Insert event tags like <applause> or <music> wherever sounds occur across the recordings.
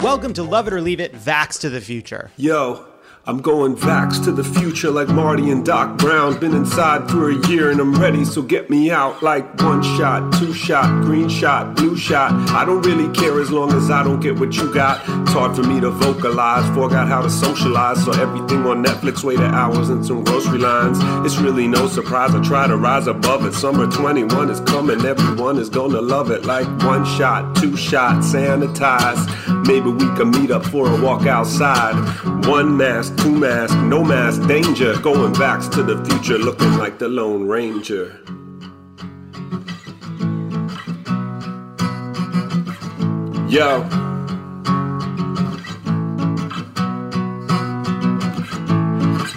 Welcome to Love It or Leave It, Vax to the Future. Yo, I'm going vax to the future like Marty and Doc Brown. Been inside for a year and I'm ready, so get me out like one shot, two shot, green shot, blue shot. I don't really care as long as I don't get what you got. It's hard for me to vocalize, forgot how to socialize. So everything on Netflix waited hours in some grocery lines. It's really no surprise, I try to rise above it. Summer 21 is coming, everyone is gonna love it. Like one shot, two shot, sanitize. Maybe we can meet up for a walk outside. One mask, two mask, no mask, danger. Going back to the future, looking like the Lone Ranger. Yo.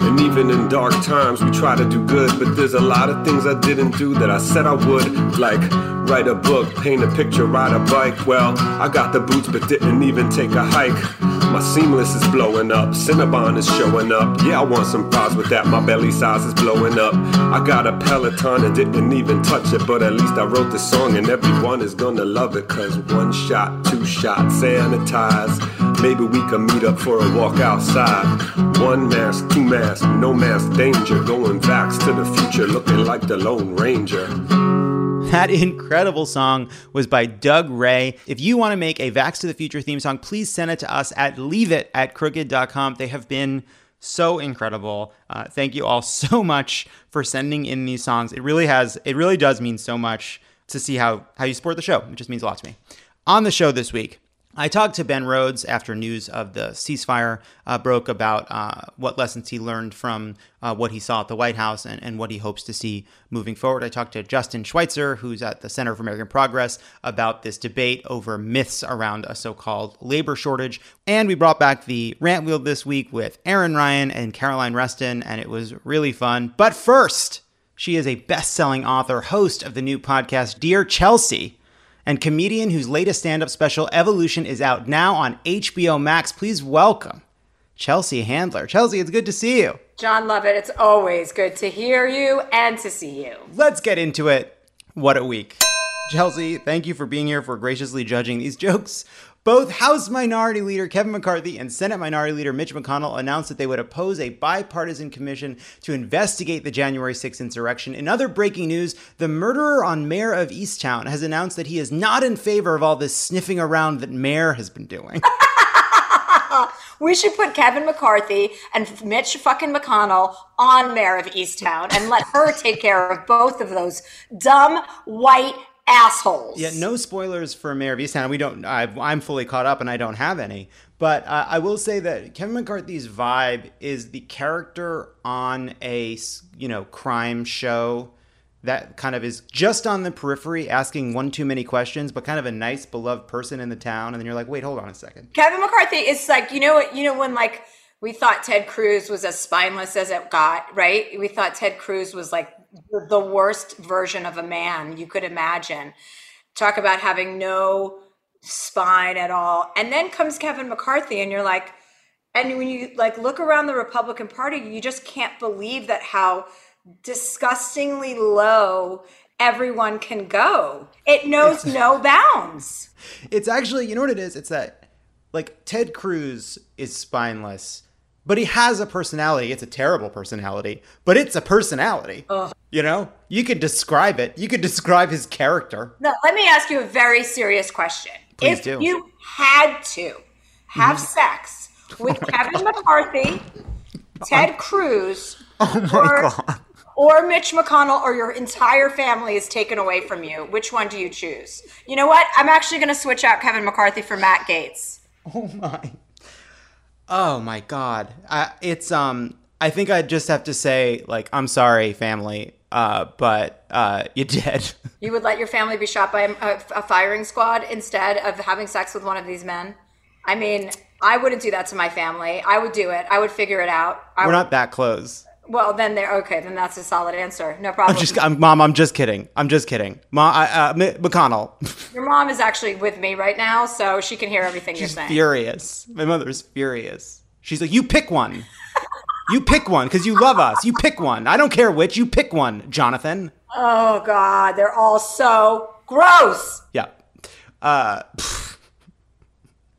And even in dark times, we try to do good. But there's a lot of things I didn't do that I said I would. Like write a book, paint a picture, ride a bike. Well, I got the boots, but didn't even take a hike. My seamless is blowing up, Cinnabon is showing up. Yeah, I want some fries with that. My belly size is blowing up. I got a Peloton and didn't even touch it, but at least I wrote the song and everyone is gonna love it. Cause one shot, two shot, sanitize. Maybe we can meet up for a walk outside. One mask, two mask, no mask, danger. Going vax to the future, looking like the Lone Ranger. <laughs> That incredible song was by Doug Ray. If you want to make a Vax to the Future theme song, please send it to us at leaveit at crooked.com. They have been so incredible. Uh, thank you all <laughs> so much for sending in these songs. It really has, it really does mean so much to see how, how you support the show. It just means a lot to me. On the show this week, I talked to Ben Rhodes after news of the ceasefire uh, broke about uh, what lessons he learned from uh, what he saw at the White House and, and, what he hopes to see moving forward. I talked to Justin Schweitzer, who's at the Center for American Progress, about this debate over myths around a so called labor shortage. And we brought back the rant wheel this week with Erin Ryan and Caroline Reston, and it was really fun. But first, she is a best selling author, host of the new podcast, Dear Chelsea and comedian whose latest stand up special, Evolution, is out now on HBO Max. Please welcome Chelsea Handler. Chelsea, it's good to see you. Jon Lovett, it's always good to hear you and to see you. Let's get into it. What a week. Chelsea, thank you for being here, for graciously judging these jokes. Both House Minority Leader Kevin McCarthy and Senate Minority Leader Mitch McConnell announced that they would oppose a bipartisan commission to investigate the January 6th insurrection. In other breaking news, the murderer on Mare of Easttown has announced that he is not in favor of all this sniffing around that Mare has been doing. <laughs> we should put Kevin McCarthy and Mitch fucking McConnell on Mare of Easttown and let her take care of both of those dumb white assholes. Yeah, no spoilers for Mare of Easttown. We don't. I, am fully caught up, and I don't have any. But uh, I will say that Kevin McCarthy's vibe is the character on a you know crime show that kind of is just on the periphery, asking one too many questions, but kind of a nice, beloved person in the town. And then you're like, wait, hold on a second. Kevin McCarthy is like, you know what? You know when like we thought Ted Cruz was as spineless as it got, right? We thought Ted Cruz was like the worst version of a man you could imagine. Talk about having no spine at all. And then comes Kevin McCarthy, and you're like, and when you like look around the Republican Party, you just can't believe that how disgustingly low everyone can go. It knows it's, no <laughs> bounds. It's actually, you know what it is? It's that like Ted Cruz is spineless but he has a personality. It's a terrible personality, but it's a personality. Ugh. You know, you could describe it. You could describe his character. No, let me ask you a very serious question. Please if do. you had to have mm-hmm. sex <laughs> with Kevin McCarthy, Ted <laughs> Cruz, oh or, God. or Mitch McConnell, or your entire family is taken away from you, which one do you choose? You know what? I'm actually going to switch out Kevin McCarthy for Matt Gaetz. Oh my. Oh my god. I, it's um I think I just have to say like I'm sorry family. Uh but uh you did. <laughs> You would let your family be shot by a, a firing squad instead of having sex with one of these men? I mean, I wouldn't do that to my family. I would do it. I would figure it out. I We're would- not that close. Well, then they're okay. Then that's a solid answer. No problem. I'm just I'm, mom, I'm just kidding. I'm just kidding. Mom I, uh, M- McConnell. <laughs> Your mom is actually with me right now, so she can hear everything you're saying. furious. My mother's furious. She's like, "You pick one. You pick one cuz you love us. You pick one. I don't care which. You pick one, Jonathan." Oh God, they're all so gross. Yeah. Uh,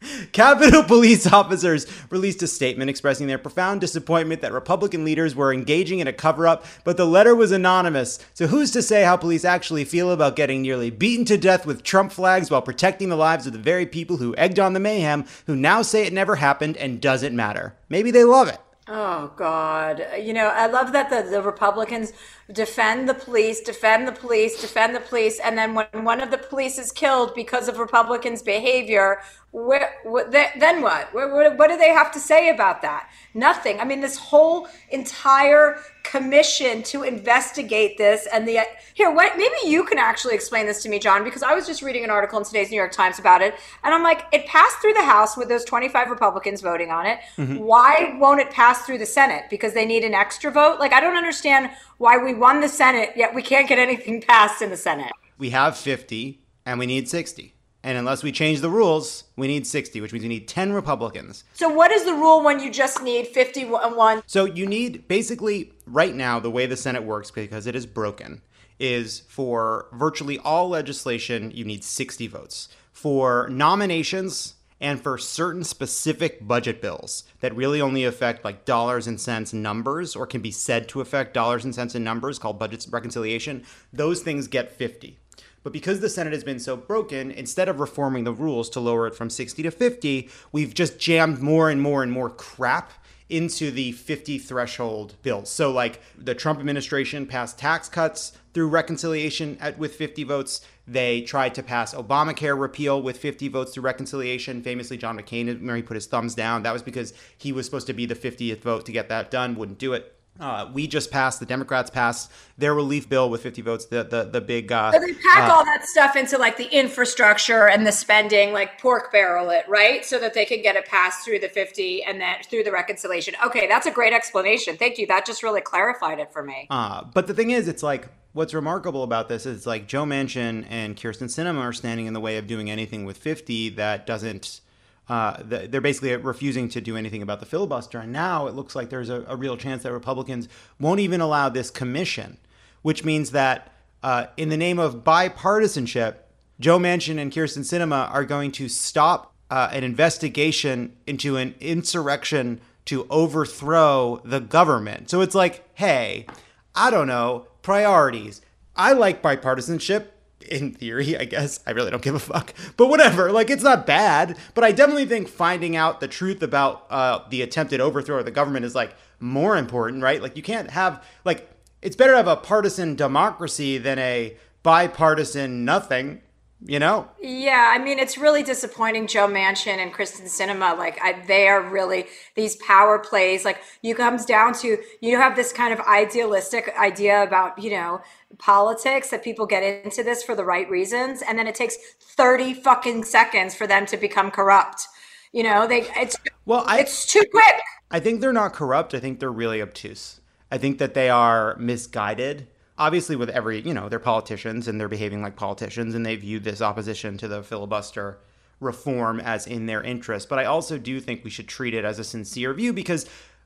<laughs> Capitol police officers released a statement expressing their profound disappointment that Republican leaders were engaging in a cover up, but the letter was anonymous. So, who's to say how police actually feel about getting nearly beaten to death with Trump flags while protecting the lives of the very people who egged on the mayhem, who now say it never happened and doesn't matter? Maybe they love it. Oh God! You know, I love that the, the Republicans defend the police, defend the police, defend the police, and then when one of the police is killed because of Republicans' behavior, where, what, then what? What, what? what do they have to say about that? Nothing. I mean, this whole entire commission to investigate this and the here. What? Maybe you can actually explain this to me, John, because I was just reading an article in today's New York Times about it, and I'm like, it passed through the House with those 25 Republicans voting on it. Mm-hmm. Why won't it pass through the Senate? Because they need an extra vote. Like, I don't understand why we won the Senate yet we can't get anything passed in the Senate. We have 50 and we need 60. And unless we change the rules, we need 60, which means we need 10 Republicans. So, what is the rule when you just need 51? So you need basically right now the way the Senate works because it is broken is for virtually all legislation you need 60 votes. For nominations and for certain specific budget bills that really only affect like dollars and cents numbers or can be said to affect dollars and cents and numbers called budget reconciliation, those things get 50. But because the Senate has been so broken, instead of reforming the rules to lower it from 60 to 50, we've just jammed more and more and more crap into the 50 threshold bills. So, like the Trump administration passed tax cuts through reconciliation at, with 50 votes. They tried to pass Obamacare repeal with 50 votes through reconciliation. Famously, John McCain, where he put his thumbs down. That was because he was supposed to be the 50th vote to get that done, wouldn't do it. Uh, we just passed, the Democrats passed their relief bill with 50 votes, the the, the big. Uh, So they pack all that stuff into like the infrastructure and the spending, like pork barrel it, right? So that they can get it passed through the 50 and then through the reconciliation. Okay, that's a great explanation. Thank you. That just really clarified it for me. Uh, but the thing is, it's like what's remarkable about this is like Joe Manchin and Kyrsten Sinema are standing in the way of doing anything with 50 that doesn't. Uh, they're basically refusing to do anything about the filibuster. And now it looks like there's a, a real chance that Republicans won't even allow this commission, which means that uh, in the name of bipartisanship, Joe Manchin and Kyrsten Sinema are going to stop uh, an investigation into an insurrection to overthrow the government. So it's like, hey, I don't know, priorities. I like bipartisanship in theory, I guess. I really don't give a fuck. But whatever, like it's not bad. But I definitely think finding out the truth about uh, the attempted overthrow of the government is like more important, right? Like you can't have like it's better to have a partisan democracy than a bipartisan nothing. You know, Yeah, I mean, it's really disappointing. Joe Manchin and Kyrsten Sinema, like I, they are really these power plays. Like you comes down to you have this kind of idealistic idea about you know politics that people get into this for the right reasons, and then it takes thirty fucking seconds for them to become corrupt. You know, they it's well, I it's too quick. I think they're not corrupt. I think they're really obtuse. I think that they are misguided. Obviously, with every, you know, they're politicians and they're behaving like politicians and they view this opposition to the filibuster reform as in their interest. But I also do think we should treat it as a sincere view because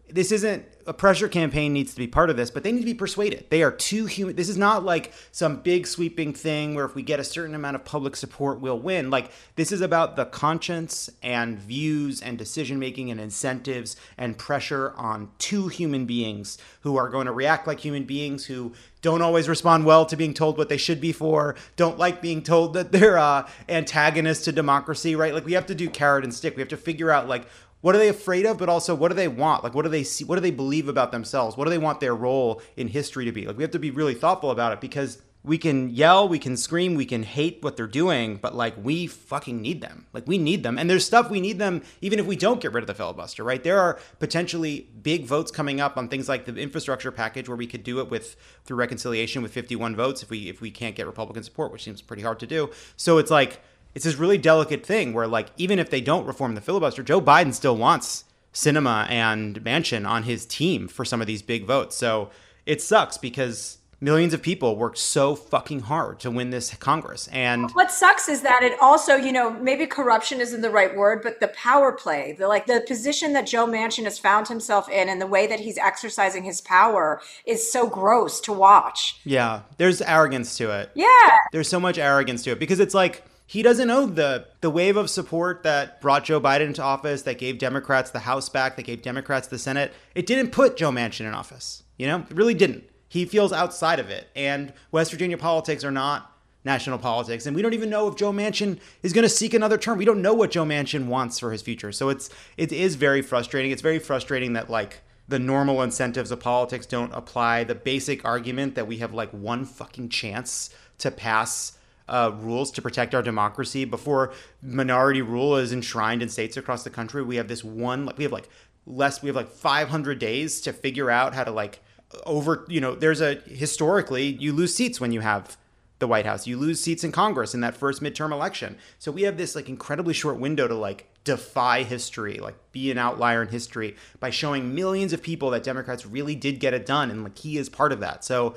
this isn't a pressure campaign needs to be part of this, but they need to be persuaded. They are too human. This is not like some big sweeping thing where if we get a certain amount of public support, we'll win. Like this is about the conscience and views and decision making and incentives and pressure on two human beings who are going to react like human beings who don't always respond well to being told what they should be for, don't like being told that they're uh, antagonists to democracy, right? Like we have to do carrot and stick. We have to figure out like what are they afraid of but also what do they want like what do they see what do they believe about themselves what do they want their role in history to be like we have to be really thoughtful about it because we can yell, we can scream, we can hate what they're doing, but like we fucking need them. Like we need them. And there's stuff we need them even if we don't get rid of the filibuster, right? There are potentially big votes coming up on things like the infrastructure package where we could do it with through reconciliation with 51 votes if we if we can't get Republican support, which seems pretty hard to do. So it's like it's this really delicate thing where like even if they don't reform the filibuster, Joe Biden still wants Sinema and Manchin on his team for some of these big votes. So it sucks because millions of people worked so fucking hard to win this Congress. And what sucks is that it also, you know, maybe corruption isn't the right word, but the power play, the like the position that Joe Manchin has found himself in and the way that he's exercising his power is so gross to watch. Yeah, there's arrogance to it. Yeah. There's so much arrogance to it because it's like he doesn't know the the wave of support that brought Joe Biden into office, that gave Democrats the House back, that gave Democrats the Senate. It didn't put Joe Manchin in office. You know, it really didn't he feels outside of it. And West Virginia politics are not national politics. And we don't even know if Joe Manchin is going to seek another term. We don't know what Joe Manchin wants for his future. So it's it is very frustrating. It's very frustrating that like the normal incentives of politics don't apply. The basic argument that we have like one fucking chance to pass uh, rules to protect our democracy before minority rule is enshrined in states across the country. We have this one. We have like less. We have like 500 days to figure out how to like over, you know, there's a historically you lose seats when you have the White House. You lose seats in Congress in that first midterm election. So we have this like incredibly short window to like defy history, like be an outlier in history by showing millions of people that Democrats really did get it done and like he is part of that. So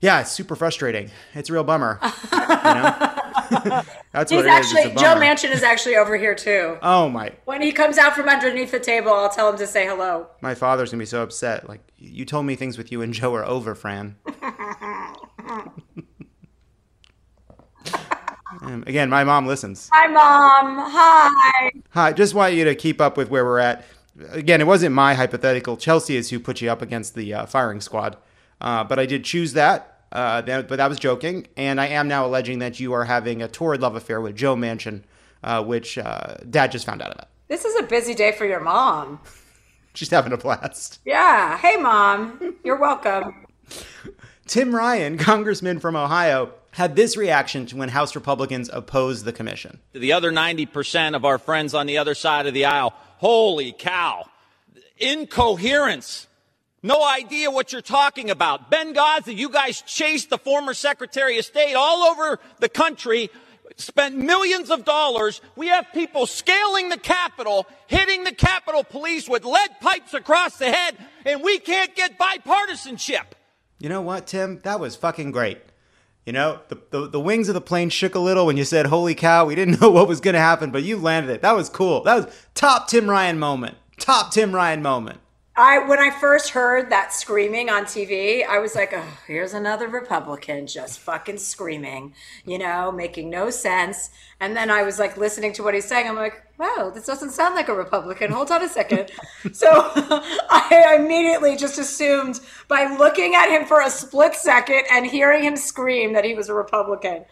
yeah, it's super frustrating. It's a real bummer. <laughs> You know? <laughs> That's He's what actually. Joe Manchin is actually over here too. Oh my! When he comes out from underneath the table, I'll tell him to say hello. My father's gonna be so upset. Like you told me things with you and Joe are over, Fran. And <laughs> again, my mom listens. Hi, mom. Hi. Hi. Just want you to keep up with where we're at. Again, it wasn't my hypothetical. Chelsea is who put you up against the uh, firing squad, uh, but I did choose that uh, that, but that was joking, and I am now alleging that you are having a torrid love affair with Joe Manchin, uh, which uh, Dad just found out about. This is a busy day for your mom. <laughs> She's having a blast. Yeah. Hey, mom. You're welcome. Tim Ryan, <laughs> congressman from Ohio, had this reaction to when House Republicans opposed the commission. The other 90% of our friends on the other side of the aisle, holy cow, incoherence no idea what you're talking about. Benghazi, you guys chased the former Secretary of State all over the country, spent millions of dollars. We have people scaling the Capitol, hitting the Capitol Police with lead pipes across the head, and we can't get bipartisanship. You know what, Tim? That was fucking great. You know, the, the, the, wings of the plane shook a little when you said, holy cow, we didn't <laughs> know what was going to happen, but you landed it. That was cool. That was top Tim Ryan moment. Top Tim Ryan moment. I when I first heard that screaming on TV, I was like, oh, here's another Republican just fucking screaming, you know, making no sense. And then I was like listening to what he's saying. I'm like, wow, this doesn't sound like a Republican. Hold on a second. <laughs> so <laughs> I immediately just assumed by looking at him for a split second and hearing him scream that he was a Republican.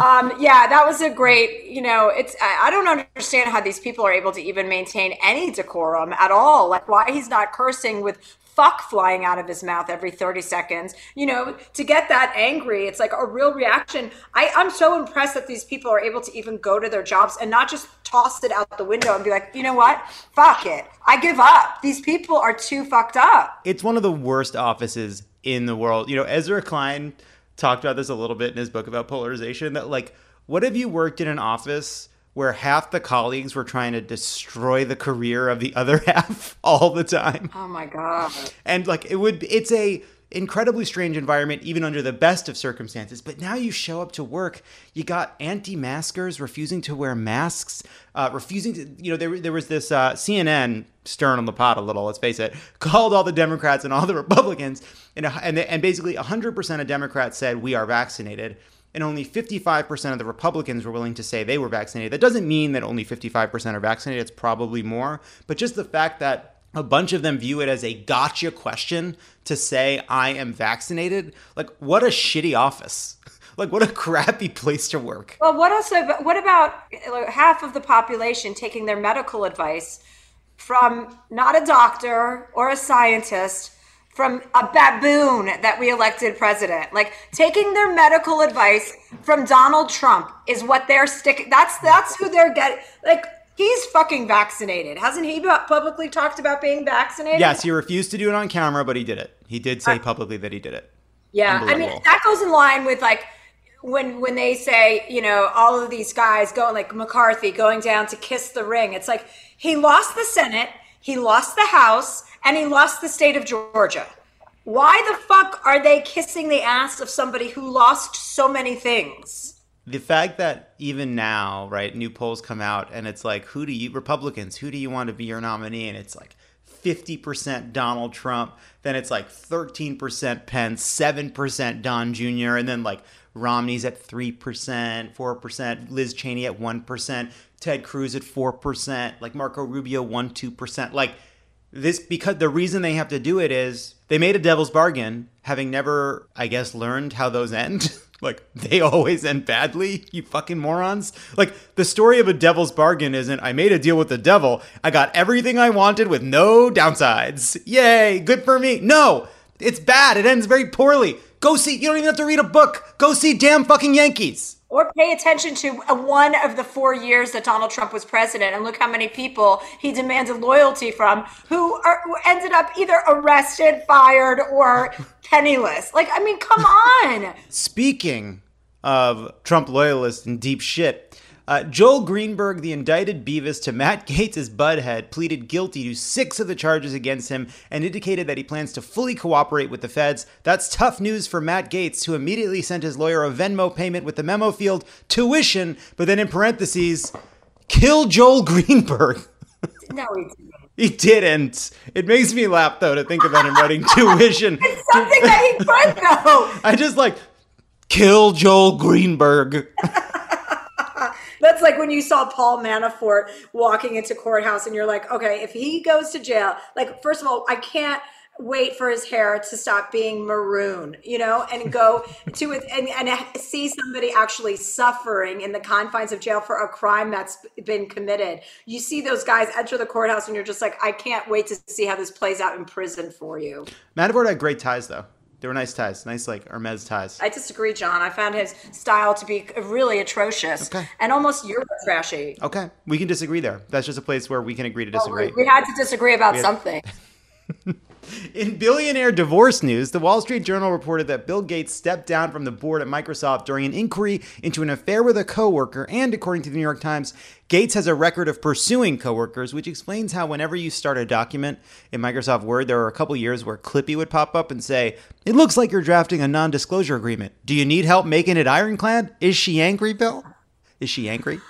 Um, yeah, that was a great, you know, it's, I, I, don't understand how these people are able to even maintain any decorum at all. Like why he's not cursing with fuck flying out of his mouth every 30 seconds. You know, to get that angry, it's like a real reaction. I, I'm so impressed that these people are able to even go to their jobs and not just toss it out the window and be like, you know what? Fuck it. I give up. These people are too fucked up. It's one of the worst offices in the world. You know, Ezra Klein talked about this a little bit in his book about polarization that like what if you worked in an office where half the colleagues were trying to destroy the career of the other <laughs> half all the time? Oh my god. And like it would it's a incredibly strange environment, even under the best of circumstances. But now you show up to work, you got anti-maskers refusing to wear masks, uh, refusing to, you know, there, there was this uh, CNN stirring on the pot a little, let's face it, <laughs> called all the Democrats and all the <laughs> Republicans, and, and, and basically 100% of Democrats said we are vaccinated. And only 55% of the Republicans were willing to say they were vaccinated. That doesn't mean that only 55% are vaccinated. It's probably more. But just the fact that a bunch of them view it as a gotcha question to say I am vaccinated. Like what a shitty office. <laughs> Like what a crappy place to work. Well, what also what about half of the population taking their medical advice from not a doctor or a scientist, from a baboon that we elected president. Like taking their medical advice from Donald Trump is what they're sticking. That's that's who they're getting. Like he's fucking vaccinated, hasn't he? Publicly talked about being vaccinated. Yes, he refused to do it on camera, but he did it. He did say uh, publicly that he did it. Yeah, I mean that goes in line with like when when they say you know all of these guys going like McCarthy going down to kiss the ring. It's like he lost the Senate, he lost the House and he lost the state of Georgia. Why the fuck are they kissing the ass of somebody who lost so many things? The fact that even now, right, new polls come out and it's like, who do you, Republicans, who do you want to be your nominee? And it's like 50% Donald Trump, then it's like 13% Pence, 7% Don Jr., and then like Romney's at 3%, 4%, Liz Cheney at 1%, Ted Cruz at 4%, like Marco Rubio 1 2%. Like, this because the reason they have to do it is they made a devil's bargain having never i guess learned how those end <laughs> like <laughs> they always end badly you fucking morons. Like the story of a devil's bargain isn't i made a deal with the devil. I got everything i wanted with no downsides. Yay good for me. No it's bad. It ends very poorly. Go see you don't even have to read a book. Go see damn fucking yankees or pay attention to one of the four years that Donald Trump was president and look how many people he demanded loyalty from who, are, who ended up either arrested, fired, or <laughs> penniless. Like, I mean, come on. Speaking of Trump loyalists and deep shit, uh, Joel Greenberg, the indicted Beavis to Matt <laughs> Gaetz' Butt-Head, pleaded guilty to six of the charges against him and indicated that he plans to fully cooperate with the feds. That's tough news for Matt Gaetz, who immediately sent his lawyer a Venmo payment with the memo field tuition, but then in parentheses, kill Joel <laughs> Greenberg. No, he didn't. He didn't. It makes me laugh though to think about him writing <laughs> tuition. it's something that he could though. I just like kill Joel Greenberg. That's like when you saw Paul Manafort walking into courthouse and you're like, okay, if he goes to jail, like, first of all, I can't wait for his hair to stop being maroon, you know, and go <laughs> to it and, and see somebody actually suffering in the confines of jail for a crime that's been committed. You see those guys enter the courthouse and you're just like, I can't wait to see how this plays out in prison for you. Manafort had great ties though. They were nice ties, nice like Hermes ties. I disagree, John. I found his style to be really atrocious Okay. and almost Euro trashy. Okay, we can disagree there. That's just a place where we can agree to disagree. We had to disagree about something. <laughs> In billionaire divorce news, the Wall Street Journal reported that Bill Gates stepped down from the board at Microsoft during an inquiry into an affair with a coworker, and according to the New York Times, Gates has a record of pursuing coworkers, which explains how whenever you start a document in Microsoft Word, there are a couple years where Clippy would pop up and say, "It looks like you're drafting a non-disclosure agreement. Do you need help making it ironclad? Is she angry, Bill? Is she angry?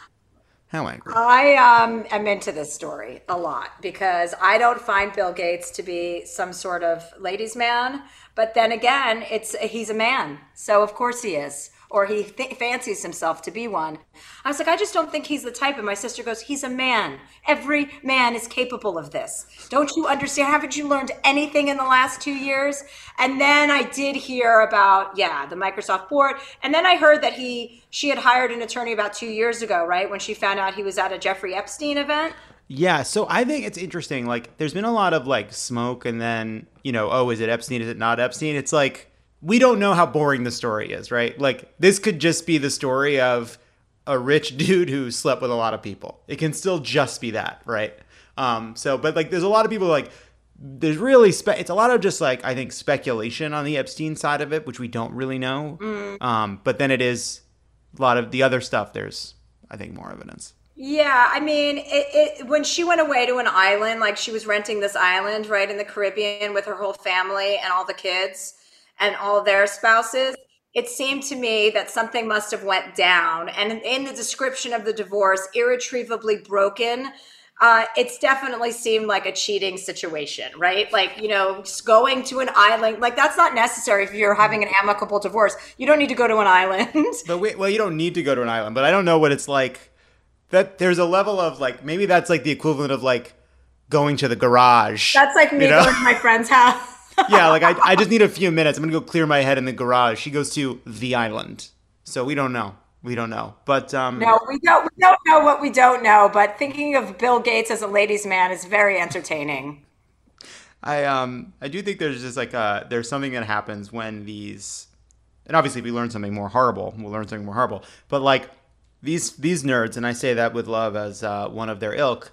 How angry?" I um, am into this story a lot because I don't find Bill Gates to be some sort of ladies' man. But then again, it's he's a man, so of course he is, or he th- fancies himself to be one. I was like, I just don't think he's the type. And my sister goes, he's a man. Every man is capable of this. Don't you understand? Haven't you learned anything in the last two years? And then I did hear about yeah, the Microsoft board, and then I heard that he she had hired an attorney about two years ago, right when she found out he was at a Jeffrey Epstein event. Yeah, so I think it's interesting. Like, there's been a lot of like smoke, and then you know, oh, is it Epstein? Is it not Epstein? It's like we don't know how boring the story is, right? Like, this could just be the story of a rich <laughs> dude who slept with a lot of people. It can still just be that, right? Um, so, but like, there's a lot of people like there's really spe- it's a lot of just like I think speculation on the Epstein side of it, which we don't really know. Um, but then it is a lot of the other stuff. There's I think more evidence. Yeah, I mean, it, it, when she went away to an island, like she was renting this island right in the Caribbean with her whole family and all the kids and all their spouses, it seemed to me that something must have went down. And in, the description of the divorce, irretrievably broken, uh, it's definitely seemed like a cheating situation, right? Like, you know, just going to an island, like that's not necessary if you're having an amicable divorce. You don't need to go to an island. But wait, well, you don't need to go to an island, but I don't know what it's like. That there's a level of like maybe that's like the equivalent of like going to the garage. That's like me you know? going to my friend's house. Yeah, like I, I just need a few minutes. I'm gonna go clear my head in the garage. She goes to the island, so we don't know. We don't know, but um, No, we don't. We don't know what we don't know. But thinking of Bill Gates as a ladies' man is very entertaining. I um I do think there's just like uh there's something that happens when these and obviously if we learn something more horrible, we'll learn something more horrible. But like these these nerds, and I say that with love as uh, one of their ilk,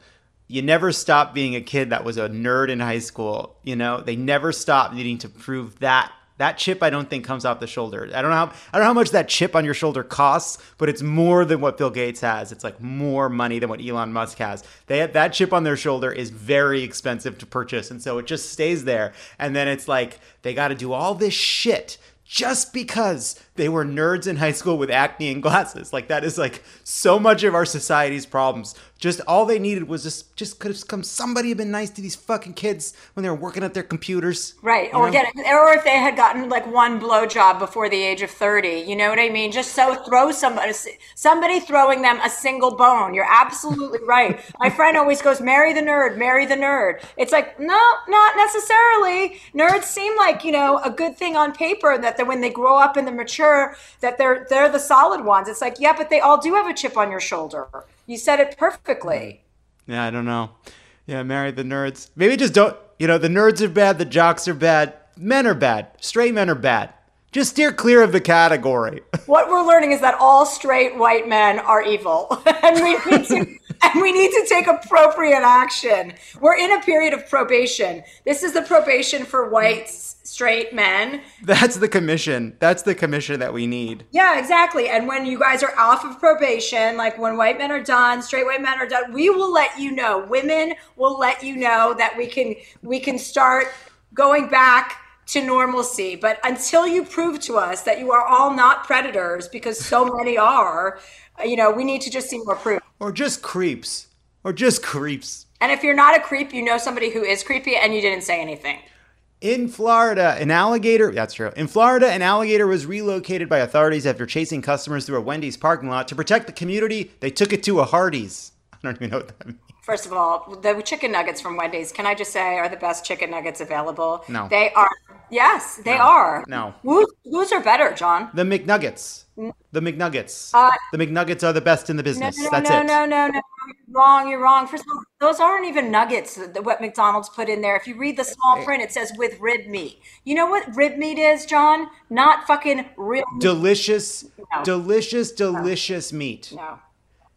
you never stop being a kid that was a nerd in high school. You know, they never stop needing to prove that. That chip, I don't think, comes off the shoulder. I don't know how I don't know how much that chip on your shoulder costs, but it's more than what Bill Gates has. It's like more money than what Elon Musk has. They that chip on their shoulder is very expensive to purchase, and so it just stays there. And then it's like they got to do all this shit just because they were nerds in high school with acne and glasses. Like that is like so much of our society's problems. Just all they needed was just just could have come somebody had been nice to these fucking kids when they were working at their computers. Right. Or get or if they had gotten like one blowjob before the age of 30. You know what I mean? Just so throw somebody somebody throwing them a single bone. You're absolutely <laughs> right. My friend always goes, marry the nerd, marry the nerd. It's like, no, not necessarily. Nerds seem like, you know, a good thing on paper that when they grow up and they're mature, that they're they're the solid ones. It's like, yeah, but they all do have a chip on your shoulder. You said it perfectly. Mm-hmm. Yeah, I don't know. Yeah, marry the nerds. Maybe just don't. You know, the nerds are bad. The jocks are bad. Men are bad. Straight men are bad. Just steer clear of the category. <laughs> what we're learning is that all straight white men are evil, <laughs> and we need to. <laughs> and we need to take appropriate action. We're in a period of probation. This is the probation for white straight men. That's the commission. That's the commission that we need. Yeah, exactly. And when you guys are off of probation, like when white men are done, straight white men are done, we will let you know. Women will let you know that we can we can start going back to normalcy. But until you prove to us that you are all not predators, because so many are, you know, we need to just see more proof. Or just creeps. Or just creeps. And if you're not a creep, you know somebody who is creepy and you didn't say anything. In Florida, an alligator, that's true. In Florida, an alligator was relocated by authorities after chasing customers through a Wendy's parking lot. To protect the community, they took it to a Hardee's. <laughs> I don't even know what that means. First of all, the chicken nuggets from Wendy's, can I just say, are the best chicken nuggets available? No. They are, yes, they No. are. No. Whose, whose are better, John? The McNuggets. The McNuggets. Uh, the McNuggets are the best in the business. no, That's no, it. no, no, no. No. You're wrong. You're wrong. First of all, those aren't even nuggets. that- What McDonald's put in there. If you read the small print, it says with rib meat. You know what rib meat is, John? Not fucking real. meat. Delicious, No. delicious, delicious meat. no.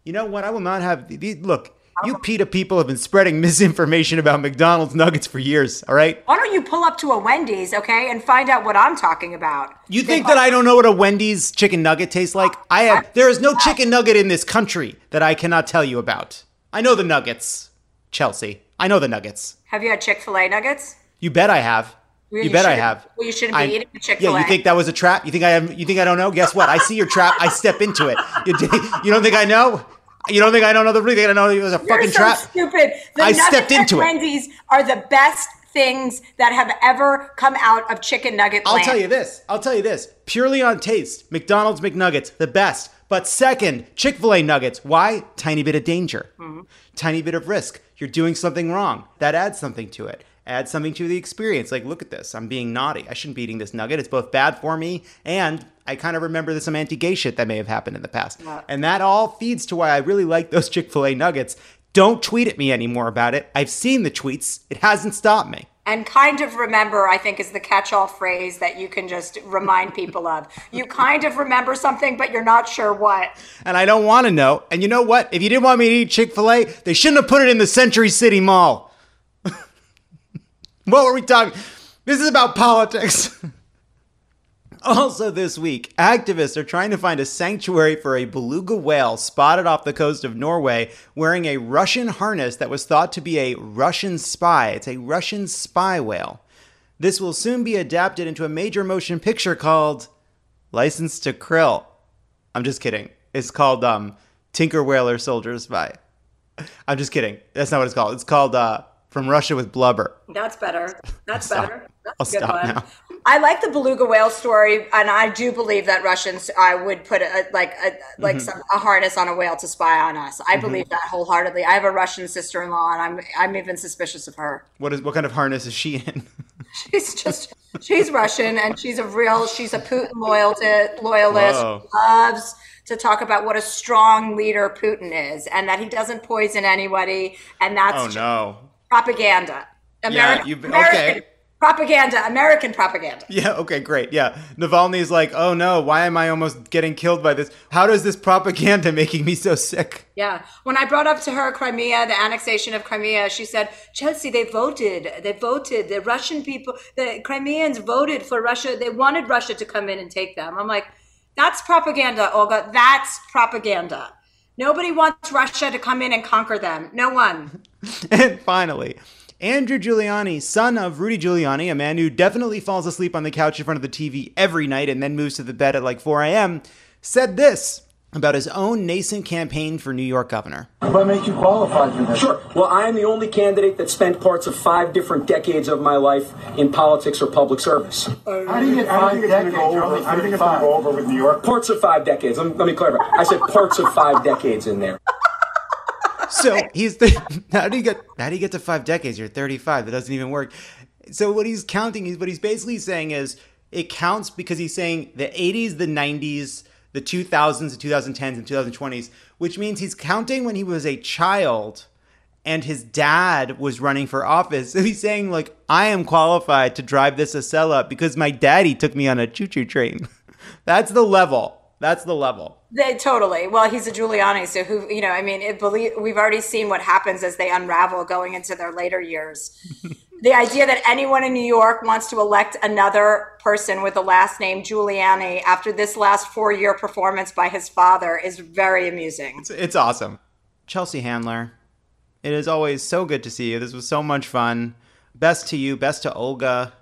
You know what? I will not have these. Look, you PETA people have been spreading <laughs> misinformation about McDonald's nuggets for years, all right? Why don't you pull up to a Wendy's, okay, and find out what I'm talking about? You think that I don't know what a Wendy's chicken nugget tastes like? Uh, I have uh, there is no uh. chicken nugget in this country that I cannot tell you about. I know the nuggets. Chelsea. I know the nuggets. Have you had Chick Fil A nuggets? You bet I have. Well, You, you bet I have. well, you shouldn't be I- eating Chick-fil-A. Yeah, you think that was a trap? You think I am? You think I don't know? Guess what? I see your trap. I step into it. You, <laughs> you don't think I know? You don't think I don't know the thing? I don't know it was a You're fucking so trap. stupid. The I stepped into it. Wendy's are the best things that have ever come out of chicken nugget I'll land. tell you this. I'll tell you this. Purely on taste, McDonald's McNuggets, the best. But second, Chick fil A nuggets. Why? Tiny bit of danger, Mm-hmm. tiny bit of risk. You're doing something wrong. That adds something to it. Adds something to the experience. Like, look at this. I'm being naughty. I shouldn't be eating this nugget. It's both bad for me and I kind of remember there's some anti gay shit that may have happened in the past. And that all feeds to why I really like those <laughs> Chick fil A nuggets. Don't tweet at me anymore about it. I've seen the tweets, it hasn't stopped me. And kind of remember, I think, is the catch all phrase that you can just remind people of. You kind of remember something, but you're not sure what. and I don't want to know. And you know what? If you didn't want me to eat Chick fil A, they shouldn't have put it in the Century City Mall. What were we talking? This is about politics. <laughs> also, this week, activists are trying to find a sanctuary for a beluga whale spotted off the coast of Norway wearing a Russian harness that was thought to be a Russian spy. It's a Russian spy whale. This will soon be adapted into a major motion picture called License to Krill. I'm just kidding. It's called um, Tinker Whaler Soldier Spy. <laughs> I'm just kidding. That's not what it's called. It's called uh, From Russia with Blubber. That's better. That's Stop. better. I'll a good stop one. now. I like the beluga whale story, and I do believe that Russians I would put a, like a, like Mm-hmm. some, a harness on a whale to spy on us. I believe that wholeheartedly. I have a Russian sister-in-law, and I'm I'm even suspicious of her. What is what kind of harness is she in? <laughs> She's just she's Russian, and she's a real she's a Putin loyalist loyalist. Whoa. Loves to talk about what a strong leader Putin is, and that he doesn't poison anybody, and that's oh no. Propaganda. American, you've- American okay. propaganda, American propaganda. <laughs> Yeah, okay, great. Yeah. Navalny's like, oh no, why am I almost getting killed by this? How does this propaganda <laughs> making me so sick? Yeah. When I brought up to her Crimea, the annexation of Crimea, she said, Chelsea, they voted. They voted. The Russian people, the Crimeans voted for Russia. They wanted Russia to come in and take them. I'm like, that's propaganda, Olga. That's propaganda. Nobody wants Russia to come in and conquer them. No one. <laughs> And finally, Andrew Giuliani, son of Rudy Giuliani, a man who definitely falls asleep on the couch in front of the TV every night and then moves to the bed at like 4 a.m., said this about his own nascent campaign for New York governor. What makes you qualified for this? Sure. Well, I am the only candidate that spent parts of five different decades of my life in politics or public service. How do you get five decades? You're only How do you think it's going to go over with New York? Parts of five decades. Let me, let me clarify. I said parts of five decades in there. So he's the, <laughs> how do you get how do you get to five decades? You're 35. That doesn't even work. So what he's counting is what he's basically saying is it counts because he's saying the 80s, the 90s, the 2000s, the 2010s, and 2020s, which means he's counting when he was a child and his dad was running for office. So <laughs> he's saying like I am qualified to drive this Acela because my daddy took me on a choo-choo train. <laughs> That's the level. That's the level. They totally. Well, he's a Giuliani, so who you know? I mean, it believe we've already seen what happens as they unravel going into their later years. <laughs> the idea that anyone in New York wants to elect another person with the last name Giuliani after this last four-year performance by his father is very amusing. It's, it's awesome. Chelsea Handler, it is always so good to see you. This was so much fun. Best to you, best to Olga,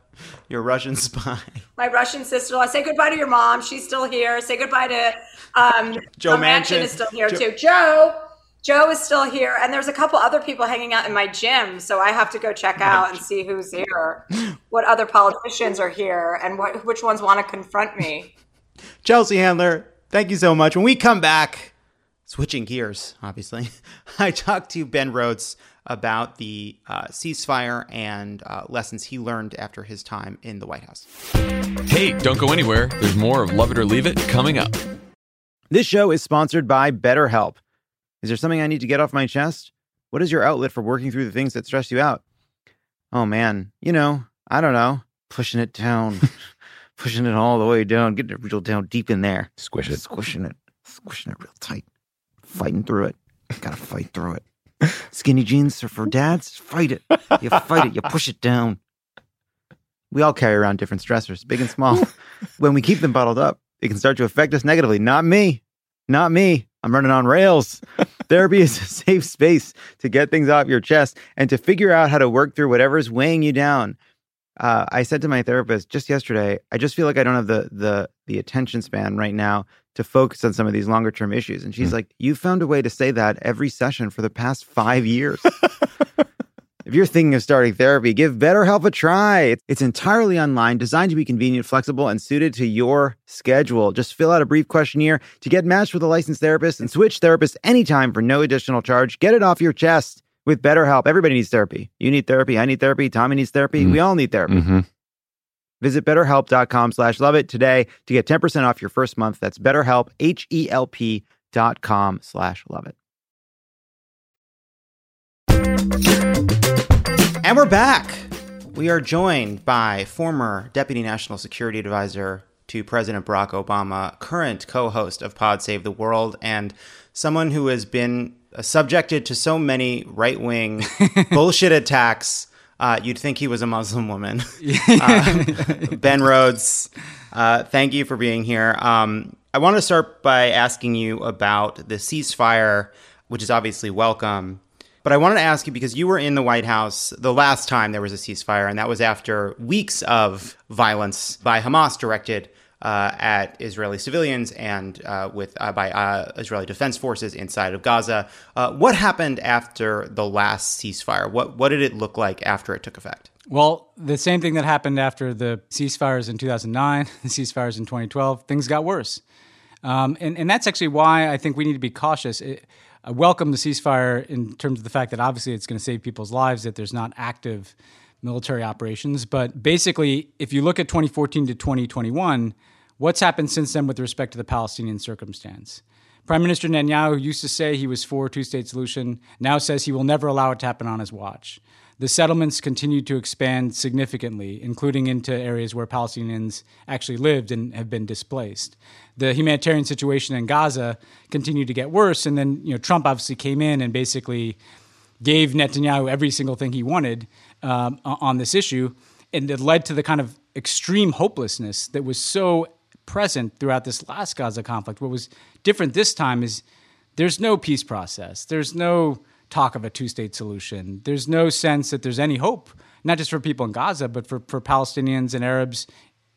your Russian <laughs> spy. My Russian sister-in-law. Say goodbye to your mom. She's still here. Say goodbye to um, Joe Manchin Manchin. is still here Joe- too. Joe. Joe is still here, and there's a couple other people hanging out in my gym, so I have to go check out and see who's here, <laughs> what other politicians are here, and what which ones want to confront me. <laughs> Chelsea Handler, thank you so much. When we come back, switching gears, obviously, <laughs> I talked to Ben Rhodes about the uh, ceasefire and uh, lessons he learned after his time in the White House. Hey, don't go anywhere. There's more of Love It or Leave It coming up. This show is sponsored by BetterHelp. Is there something I need to get off my chest? What is your outlet for working through the things that stress you out? Oh man, you know, I don't know, pushing it down, <laughs> <laughs> pushing it all the way down, getting it real down deep in there, Squish it. squishing it, squishing it real tight, fighting through it. Gotta fight through it. Skinny jeans are for dads. Fight it. You fight it. You push it down. We all carry around different stressors, big and small. <laughs> when we keep them bottled up, it can start to affect us negatively. Not me. Not me. I'm running on rails. <laughs> Therapy is a safe space to get things off your chest and to figure out how to work through whatever's weighing you down. Uh, I said to my therapist just yesterday, I just feel like I don't have the the the attention span right now to focus on some of these longer term issues. And she's like, "You found a way to say that every session for the past five years." <laughs> If you're thinking of starting therapy, give BetterHelp a try. It's- entirely online, designed to be convenient, flexible, and suited to your schedule. Just fill out a brief questionnaire to get matched with a licensed therapist and switch therapists anytime for no additional charge. Get it off your chest with BetterHelp. Everybody needs therapy. You need therapy. I need therapy. Tommy needs therapy. We all need therapy. Mm-hmm. Visit betterhelp.com slash love it today to get 10% off your first month. That's betterhelp, H-E-L-P dot com slash love it. And we're back. We are joined by former Deputy National Security Advisor to President Barack Obama, current co host of Pod Save the World, and someone who has been subjected to so many right wing <laughs> bullshit attacks. Uh, you'd think he was a Muslim woman. <laughs> Uh, ben Rhodes, uh, thank you for being here. Um, I want to start by asking you about the ceasefire, which is obviously welcome. But I wanted to ask you because you were in the White House the last time there was a ceasefire, and that was after weeks of violence by Hamas directed uh, at Israeli civilians and uh, with uh, by uh, Israeli defense forces inside of Gaza. Uh, what happened after the last ceasefire? What what did it look like after it took effect? Well, the same thing that happened after the ceasefires in 2009, <laughs> the ceasefires in 2012, things got worse. Um, and, and that's actually why I think we need to be cautious. It, I welcome the ceasefire in terms of the fact that obviously it's going to save people's lives, that there's not active military operations. But basically, if you look at 2014 to 2021, what's happened since then with respect to the Palestinian circumstance? Prime Minister Netanyahu used to say he was for a two state solution, now says he will never allow it to happen on his watch. The settlements continued to expand significantly, including into areas where Palestinians actually lived and have been displaced. The humanitarian situation in Gaza continued to get worse, and then you know Trump obviously came in and basically gave Netanyahu every single thing he wanted um, on this issue, and it led to the kind of extreme hopelessness that was so present throughout this last Gaza conflict. What was different this time is there's no peace process. There's no talk of a two state solution. There's no sense that there's any hope, not just for people in Gaza, but for, for Palestinians and Arabs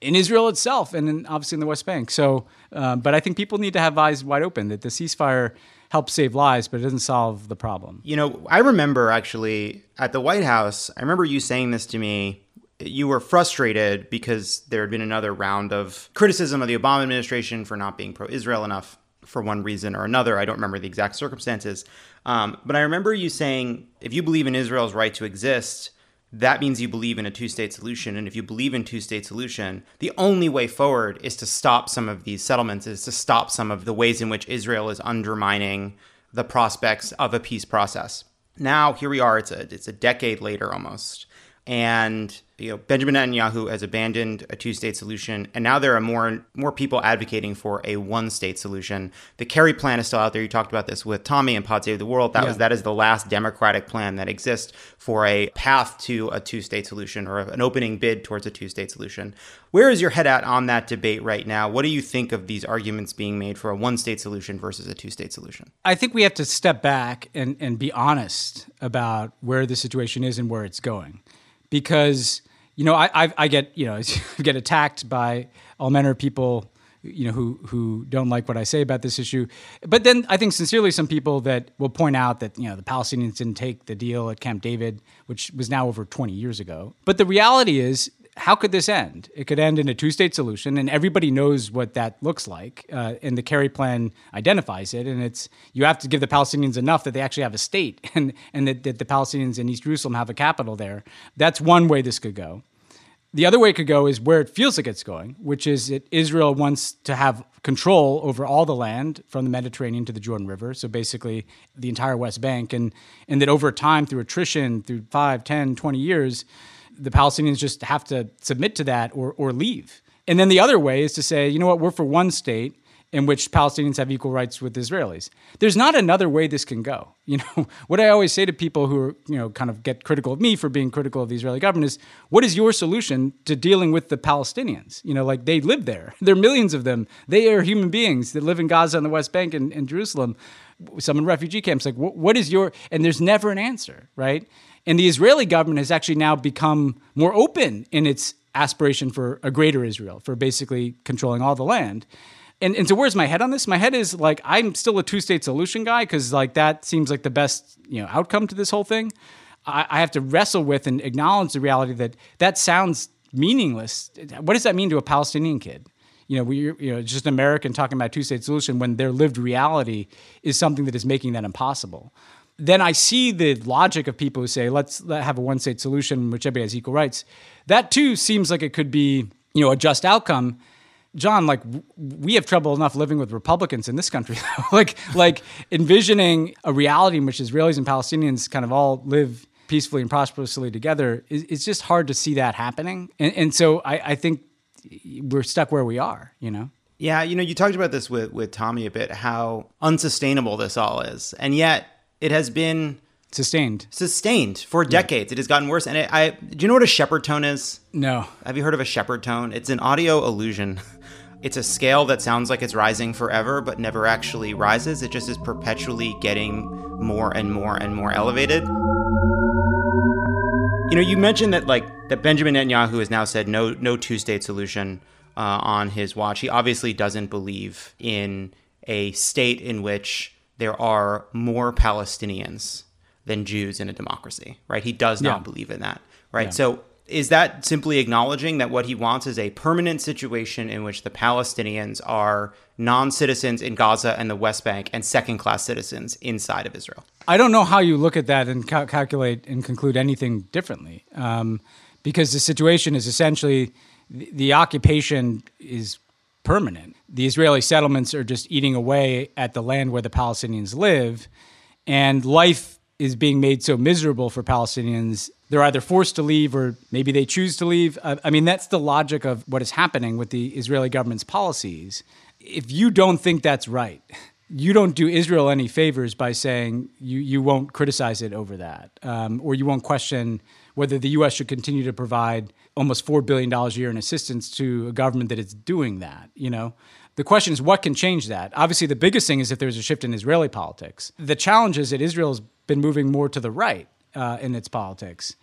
in Israel itself and in, obviously in the West Bank. So, um, but I think people need to have eyes wide open that the ceasefire helps save lives, but it doesn't solve the problem. You know, I remember actually at the White House, I remember you saying this to me. You were frustrated because there had been another round of criticism of the Obama administration for not being pro Israel enough for one reason or another. I don't remember the exact circumstances. Um, but I remember you saying if you believe in Israel's right to exist, that means you believe in a two state solution. And if you believe in two state solution, the only way forward is to stop some of these settlements, is to stop some of the ways in which Israel is undermining the prospects of a peace process. Now here we are, it's a it's a decade later almost. And you know, Benjamin Netanyahu has abandoned a two-state solution, and now there are more more people advocating for a one-state solution. The Kerry plan is still out there. You talked about this with Tommy and Pod Save the World. That yeah. was that is the last Democratic plan that exists for a path to a two-state solution or an opening bid towards a two-state solution. Where is your head at on that debate right now? What do you think of these arguments being made for a one-state solution versus a two-state solution? I think we have to step back and, and be honest about where the situation is and where it's going, because you know, I, I, I get you know <laughs> get attacked by all manner of people you know who who don't like what I say about this issue. But then I think sincerely some people that will point out that you know the Palestinians didn't take the deal at Camp David, which was now over 20 years ago. But the reality is how could this end? It could end in a two-state solution, and everybody knows what that looks like. Uh, and the Kerry plan identifies it, and it's you have to give the Palestinians enough that they actually have a state, <laughs> and and that, that the Palestinians in East Jerusalem have a capital there. That's one way this could go. The other way it could go is where it feels like it's going, which is that Israel wants to have control over all the land from the Mediterranean to the Jordan River. So basically the entire West Bank. And, and that over time, through attrition, through 5, 10, 20 years, the Palestinians just have to submit to that or, or leave. And then the other way is to say, you know what, we're for one state in which Palestinians have equal rights with Israelis. There's not another way this can go. <laughs> You know, what I always say to people who are, you know, kind of get critical of me for being critical of the Israeli government is, what is your solution to dealing with the Palestinians? You know, like they live there. <laughs> There are millions of them. They are human beings that live in Gaza and the West Bank and, and Jerusalem, some in refugee camps. Like, what, what is your, and there's never an answer, right? And the Israeli government has actually now become more open in its aspiration for a greater Israel, for basically controlling all the land. And, and so where's my head on this? My head is like I'm still a two state solution guy because like that seems like the best you know outcome to this whole thing. I, I have to wrestle with and acknowledge the reality that that sounds meaningless. What does that mean to a Palestinian kid? You know, we you know just an American talking about two state solution when their lived reality is something that is making that impossible then I see the logic of people who say, let's have a one state solution in which everybody has equal rights. That too seems like it could be, you know, a just outcome. John, like we have trouble enough living with Republicans in this country. <laughs> like, like envisioning a reality in which Israelis and Palestinians kind of all live peacefully and prosperously together, it's just hard to see that happening. And, and so I, I think we're stuck where we are, you know? Yeah, you know, you talked about this with, with Tommy a bit, how unsustainable this all is. And yet, it has been sustained sustained for decades. Yeah. It has gotten worse. And it, I do you know what a Shepard tone is? No. Have you heard of a Shepard tone? It's an audio illusion. <laughs> It's a scale that sounds like it's rising forever, but never actually rises. It just is perpetually getting more and more and more elevated. You know, you mentioned that like that Benjamin Netanyahu has now said no no two state solution uh, on his watch. He obviously doesn't believe in a state in which there are more Palestinians than Jews in a democracy, right? He does not yeah. believe in that, right? Yeah. So is that simply acknowledging that what he wants is a permanent situation in which the Palestinians are non citizens in Gaza and the West Bank and second class citizens inside of Israel? I don't know how you look at that and cal- calculate and conclude anything differently um, because the situation is essentially the, the occupation is permanent. The Israeli settlements are just eating away at the land where the Palestinians live, and life is being made so miserable for Palestinians. They're either forced to leave or maybe they choose to leave. I, mean, that's the logic of what is happening with the Israeli government's policies. If you don't think that's right, you don't do Israel any favors by saying you, you won't criticize it over that, um, or you won't question whether the U.S. should continue to provide almost $4 billion a year in assistance to a government that is doing that, you know? The question is, what can change that? Obviously, the biggest thing is if there's a shift in Israeli politics. The challenge is that Israel's been moving more to the right uh, in its politics.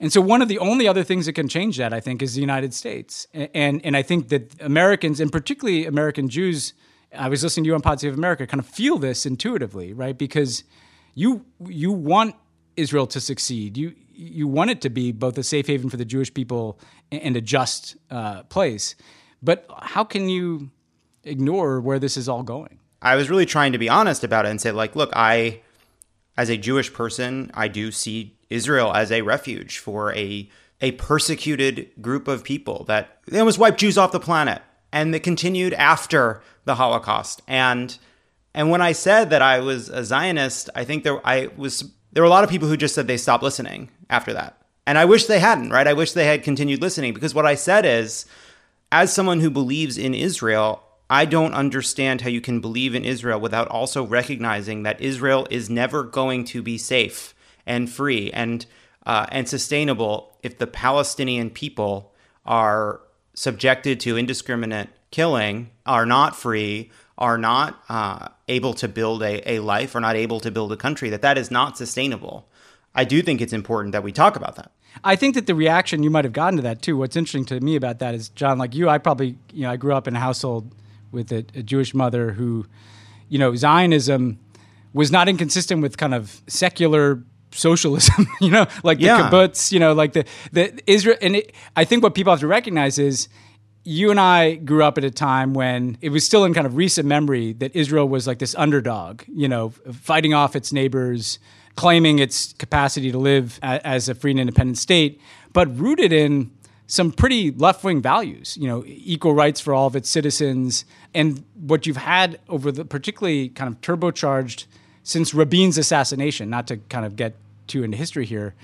And so, one of the only other things that can change that, I think, is the United States. And, and I think that Americans, and particularly American Jews, I was listening to you on Pod Save America, kind of feel this intuitively, right? Because you you want Israel to succeed. You you want it to be both a safe haven for the Jewish people and a just uh, place. But how can you ignore where this is all going? I was really trying to be honest about it and say, like, look, I, as a Jewish person, I do see Israel as a refuge for a a persecuted group of people that they almost wiped Jews off the planet, and that continued after the Holocaust. And and when I said that I was a Zionist, I think there I was there were a lot of people who just said they stopped listening after that. And I wish they hadn't, right? I wish they had continued listening because what I said is, as someone who believes in Israel, I don't understand how you can believe in Israel without also recognizing that Israel is never going to be safe and free and uh, and sustainable if the Palestinian people are subjected to indiscriminate killing, are not free, are not uh, able to build a, a life, are not able to build a country. That that is not sustainable. I do think it's important that we talk about that. I think that the reaction you might have gotten to that too. What's interesting to me about that is, John, like you, I probably, you know, I grew up in a household with a, a Jewish mother who, you know, Zionism was not inconsistent with kind of secular socialism, <laughs> you know, like the Yeah. kibbutz, you know, like the the Israel. And it, I think what people have to recognize is you and I grew up at a time when it was still in kind of recent memory that Israel was like this underdog, you know, fighting off its neighbors, claiming its capacity to live a, as a free and independent state, but rooted in some pretty left wing values, you know, equal rights for all of its citizens. And what you've had over the particularly kind of turbocharged since Rabin's assassination, not to kind of get too into history here,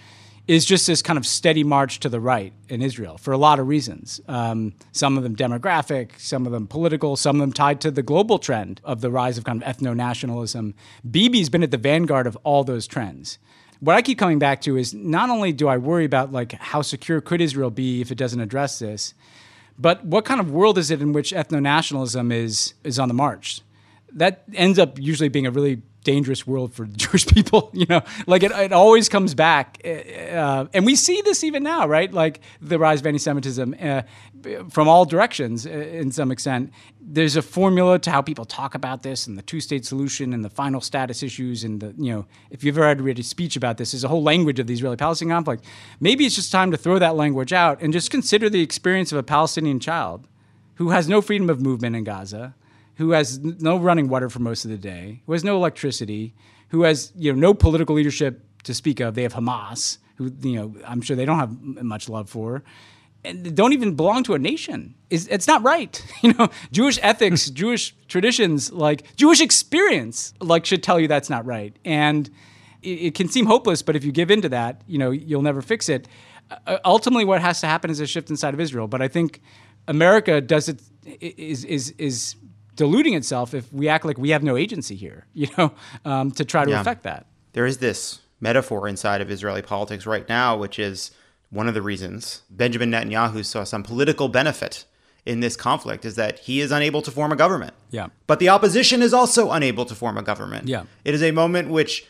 is just this kind of steady march to the right in Israel for a lot of reasons. Um, some of them demographic, some of them political, some of them tied to the global trend of the rise of kind of ethno nationalism. Bibi's been at the vanguard of all those trends. What I keep coming back to is not only do I worry about like how secure could Israel be if it doesn't address this, but what kind of world is it in which ethno nationalism is is on the march? That ends up usually being a really dangerous world for the <laughs> Jewish people. <laughs> You know, like it, it always comes back, uh, and we see this even now, right? Like the rise of anti-Semitism uh, from all directions, uh, in some extent. There's a formula to how people talk about this, and the two-state solution, and the final status issues, and the you know, if you've ever read a speech about this, there's a whole language of the Israeli-Palestinian conflict. Maybe it's just time to throw that language out and just consider the experience of a Palestinian child who has no freedom of movement in Gaza who has no running water for most of the day, who has no electricity, who has you know no political leadership to speak of. They have Hamas, who you know I'm sure they don't have much love for, and don't even belong to a nation. It's, it's not right. <laughs> You know, Jewish ethics, <laughs> Jewish traditions, like Jewish experience, like should tell you that's not right. And it, it can seem hopeless, but if you give in to that, you know, you'll never fix it. Uh, ultimately, what has to happen is a shift inside of Israel. But I think America does it is is is deluding itself if we act like we have no agency here, <laughs> you know, um, to try to Yeah. affect that. There is this metaphor inside of Israeli politics right now, which is one of the reasons Benjamin Netanyahu saw some political benefit in this conflict is that he is unable to form a government. Yeah. But the opposition is also unable to form a government. Yeah. It is a moment which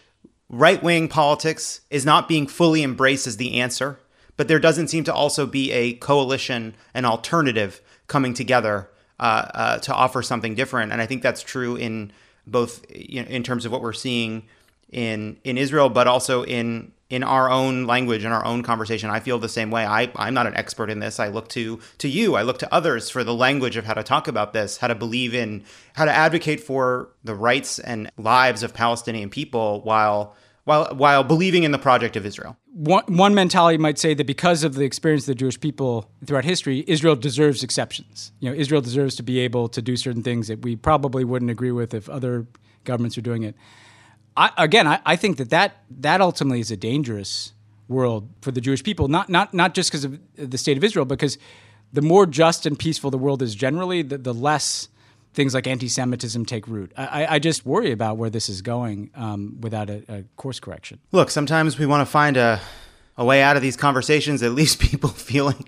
right wing politics is not being fully embraced as the answer, but there doesn't seem to also be a coalition, an alternative coming together uh, uh, to offer something different. And I think that's true in both you know, in terms of what we're seeing in in Israel, but also in in our own language in our own conversation. I feel the same way. I, I'm not an expert in this. I look to to you. I look to others for the language of how to talk about this, how to believe in, how to advocate for the rights and lives of Palestinian people while while while believing in the project of Israel. One, one mentality might say that because of the experience of the Jewish people throughout history, Israel deserves exceptions. You know, Israel deserves to be able to do certain things that we probably wouldn't agree with if other governments are doing it. I, again, I, I think that, that that ultimately is a dangerous world for the Jewish people, not not not just because of the state of Israel, because the more just and peaceful the world is generally, the, the less things like anti-Semitism take root. I, I just worry about where this is going um, without a, a course correction. Look, sometimes we want to find a a way out of these conversations. At least <laughs> people feeling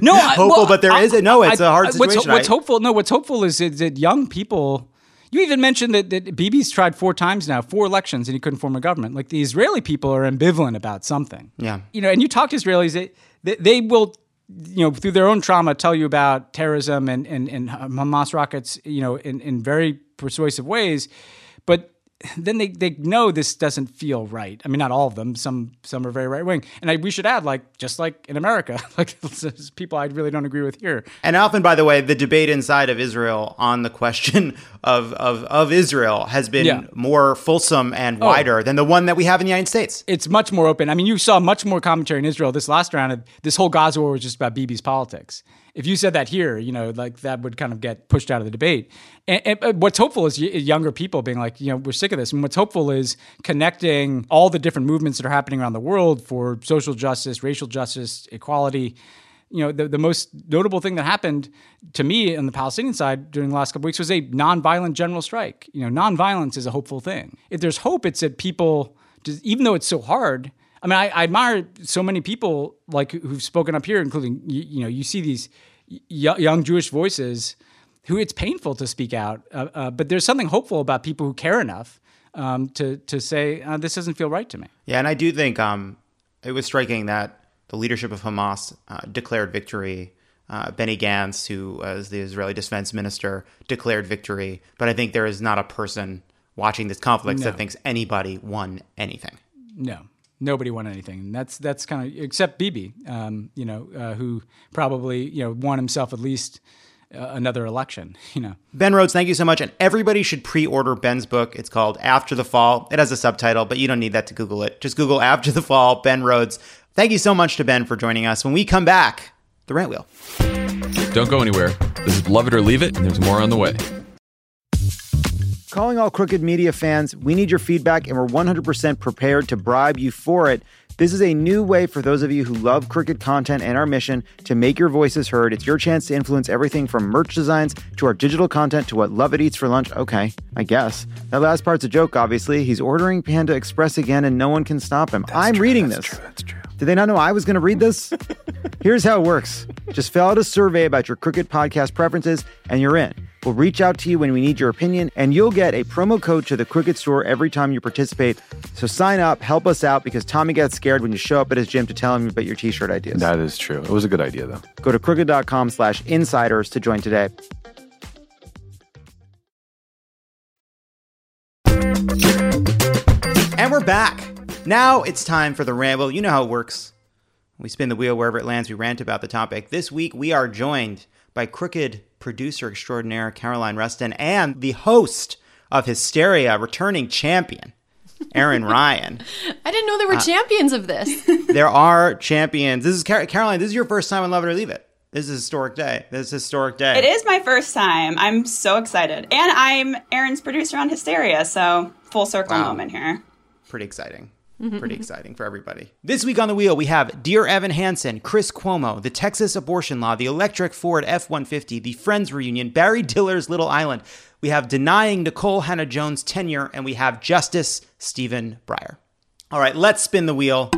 no hopeful, well, but there I, is a no. It's I, a hard what's, situation. What's, hopeful? No, what's hopeful is that, that young people. You even mentioned that, that Bibi's tried four times now, four elections, and he couldn't form a government. Like the Israeli people are ambivalent about something. Yeah. You know, and you talk to Israelis, they, they, they will you know, through their own trauma, tell you about terrorism and, and, and Hamas rockets, you know, in, in very persuasive ways. Then they, they know this doesn't feel right. I mean, not all of them. Some some are very right wing, and I, we should add, like just like in America, <laughs> like people I really don't agree with here. And often, by the way, the debate inside of Israel on the question <laughs> of of, of Israel has been Yeah. more fulsome and Oh. wider than the one that we have in the United States. It's much more open. I mean, you saw much more commentary in Israel this last round. Of, this whole Gaza war was just about Bibi's politics. If you said that here, you know, like that would kind of get pushed out of the debate. And, and what's hopeful is younger people being like, you know, we're sick of this. And what's hopeful is connecting all the different movements that are happening around the world for social justice, racial justice, equality. You know, the, the most notable thing that happened to me on the Palestinian side during the last couple weeks was a nonviolent general strike. You know, nonviolence is a hopeful thing. If there's hope, it's that people, even though it's so hard, I mean, I, I admire so many people like who- who've spoken up here, including you, you know, you see these y- young Jewish voices who it's painful to speak out, uh, uh, but there's something hopeful about people who care enough um, to to say uh, this doesn't feel right to me. Yeah, and I do think um, it was striking that the leadership of Hamas uh, declared victory. Uh, Benny Gantz, who was the Israeli defense minister, declared victory. But I think there is not a person watching this conflict No. that thinks anybody won anything. No, nobody won anything. And that's that's kind of except Bibi, um, you know, uh, who probably you know won himself at least uh, another election. <laughs> You know, Ben Rhodes, thank you so much. And everybody should pre order Ben's book. It's called After the Fall. It has a subtitle, but you don't need that to Google it. Just Google After the Fall, Ben Rhodes. Thank you so much to Ben for joining us. When we come back, the rant wheel. Don't go anywhere. This is Love It or Leave It, and there's more on the way. Calling all Crooked Media fans, we need your feedback and we're 100% prepared to bribe you for it. This is a new way for those of you who love Crooked content and our mission to make your voices heard. It's your chance to influence everything from merch designs to our digital content to what Lovett eats for lunch. Okay, I guess. That last part's a joke, obviously. He's ordering Panda Express again and no one can stop him. I'm reading this. That's true. Did they not know I was going to read this? <laughs> Here's how it works just fill out a survey about your Crooked podcast preferences, and you're in. We'll reach out to you when we need your opinion, and you'll get a promo code to the Crooked store every time you participate. So sign up, help us out, because Tommy gets scared when you show up at his gym to tell him about your t shirt ideas. That is true. It was a good idea, though. Go to crooked.com slash insiders to join today. And we're back. Now it's time for the ramble. You know how it works. We spin the wheel wherever it lands. We rant about the topic. This week we are joined by crooked producer extraordinaire Caroline Reston and the host of Hysteria, returning champion, Erin <laughs> Ryan. I didn't know there were uh, champions of this. <laughs> there are champions. This is Car- Caroline. This is your first time on Love It or Leave It. This is a historic day. This is a historic day. It is my first time. I'm so excited. And I'm Erin's producer on Hysteria, so full circle Wow. moment here. Pretty exciting. Mm-hmm, Pretty mm-hmm. exciting for everybody. This week on the wheel, we have Dear Evan Hansen, Chris Cuomo, the Texas abortion law, the electric Ford F 150, the Friends reunion, Barry Diller's Little Island. We have denying Nikole Hannah-Jones tenure, and we have Justice Stephen Breyer. All right, let's spin the wheel.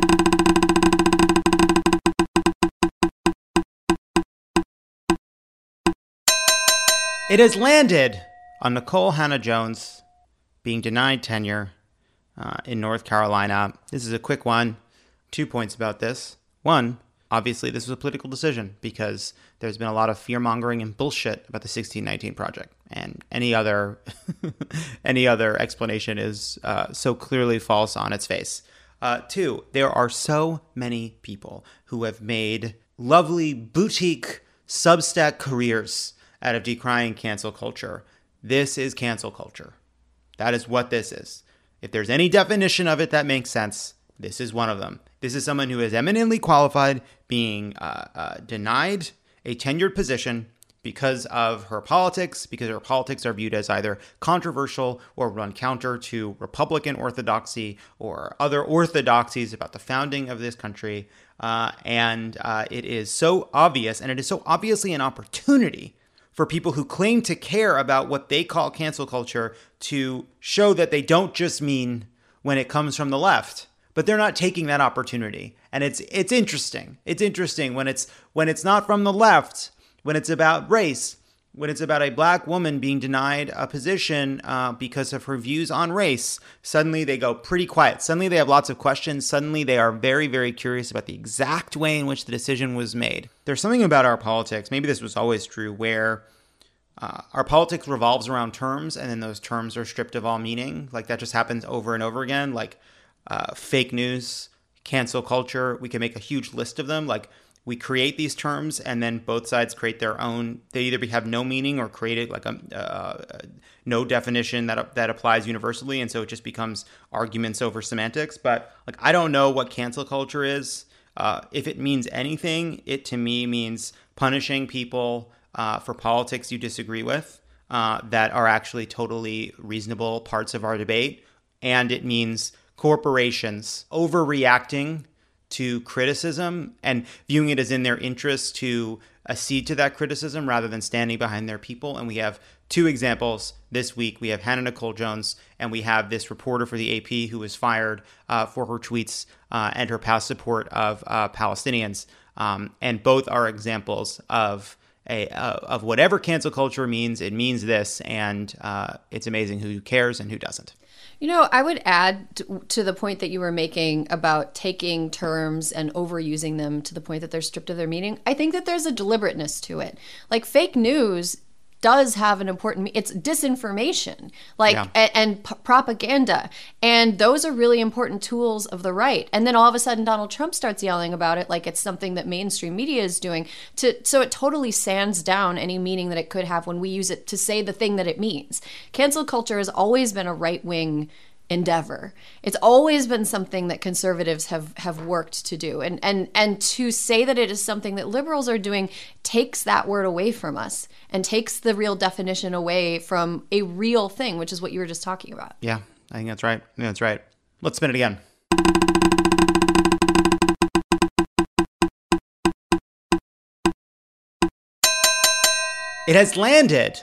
It has landed on Nikole Hannah-Jones being denied tenure uh, in North Carolina. This is a quick one. Two points about this. One, obviously, this was a political decision because there's been a lot of fear mongering and bullshit about the 1619 project, and any other <laughs> any other explanation is uh, so clearly false on its face. Uh, two, there are so many people who have made lovely boutique Substack careers out of decrying cancel culture. This is cancel culture. That is what this is. If there's any definition of it that makes sense, this is one of them. This is someone who is eminently qualified, being uh, uh, denied a tenured position because of her politics, because her politics are viewed as either controversial or run counter to Republican orthodoxy or other orthodoxies about the founding of this country. Uh, and uh, it is so obvious, and it is so obviously an opportunity for people who claim to care about what they call cancel culture to show that they don't just mean when it comes from the left but they're not taking that opportunity. And it's it's interesting. It's interesting when it's when it's not from the left when it's about race when it's about a black woman being denied a position uh, because of her views on race, suddenly they go pretty quiet. Suddenly they have lots of questions. Suddenly they are very, very curious about the exact way in which the decision was made. There's something about our politics, maybe this was always true, where uh, our politics revolves around terms and then those terms are stripped of all meaning. Like that just happens over and over again. Like uh, fake news, cancel culture, we can make a huge list of them. Like, we create these terms and then both sides create their own they either have no meaning or create it like a, uh, no definition that that applies universally and so it just becomes arguments over semantics. But like i don't know what cancel culture is. Uh, if it means anything it to me means punishing people uh, for politics you disagree with uh, that are actually totally reasonable parts of our debate. And it means corporations overreacting to criticism and viewing it as in their interest to accede to that criticism rather than standing behind their people. And we have two examples this week. We have Hannah Nicole Jones, and we have this reporter for the AP who was fired uh, for her tweets uh, and her past support of uh, Palestinians. Um, and both are examples of a, of whatever cancel culture means. It means this, and uh, it's amazing who cares and who doesn't. You know, I would add to the point that you were making about taking terms and overusing them to the point that they're stripped of their meaning. I think that there's a deliberateness to it. Like fake news does have an important it's disinformation like yeah. and, and p- propaganda. And those are really important tools of the right. And then all of a sudden donald trump starts yelling about it like it's something that mainstream media is doing to so it totally sands down any meaning that it could have when we use it to say the thing that it means. Cancel culture has always been a right wing endeavor. It's always been something that conservatives have have worked to do. And and and to say that it is something that liberals are doing takes that word away from us and takes the real definition away from a real thing, which is what you were just talking about. Yeah, I think that's right. Yeah, that's right. Let's spin it again. It has landed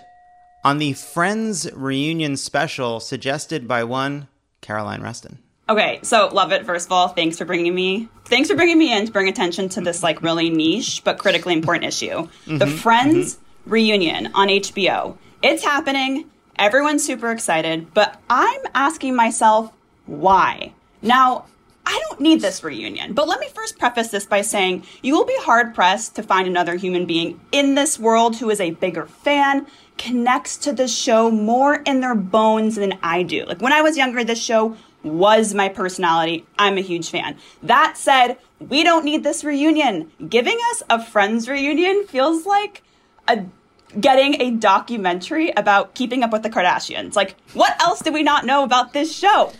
on the Friends reunion special suggested by one Caroline Reston. Okay, so Lovett. First of all, thanks for bringing me. Thanks for bringing me in to bring attention to this like really niche but critically important issue. Mm-hmm, the Friends mm-hmm. reunion on HBO. It's happening. Everyone's super excited, but I'm asking myself why. Now, I don't need this reunion, but let me first preface this by saying you will be hard pressed to find another human being in this world who is a bigger fan, connects to the show more in their bones than I do. Like when I was younger, this show was my personality. I'm a huge fan. That said, we don't need this reunion. Giving us a Friends reunion feels like a getting a documentary about keeping up with the Kardashians. Like, what else do we not know about this show?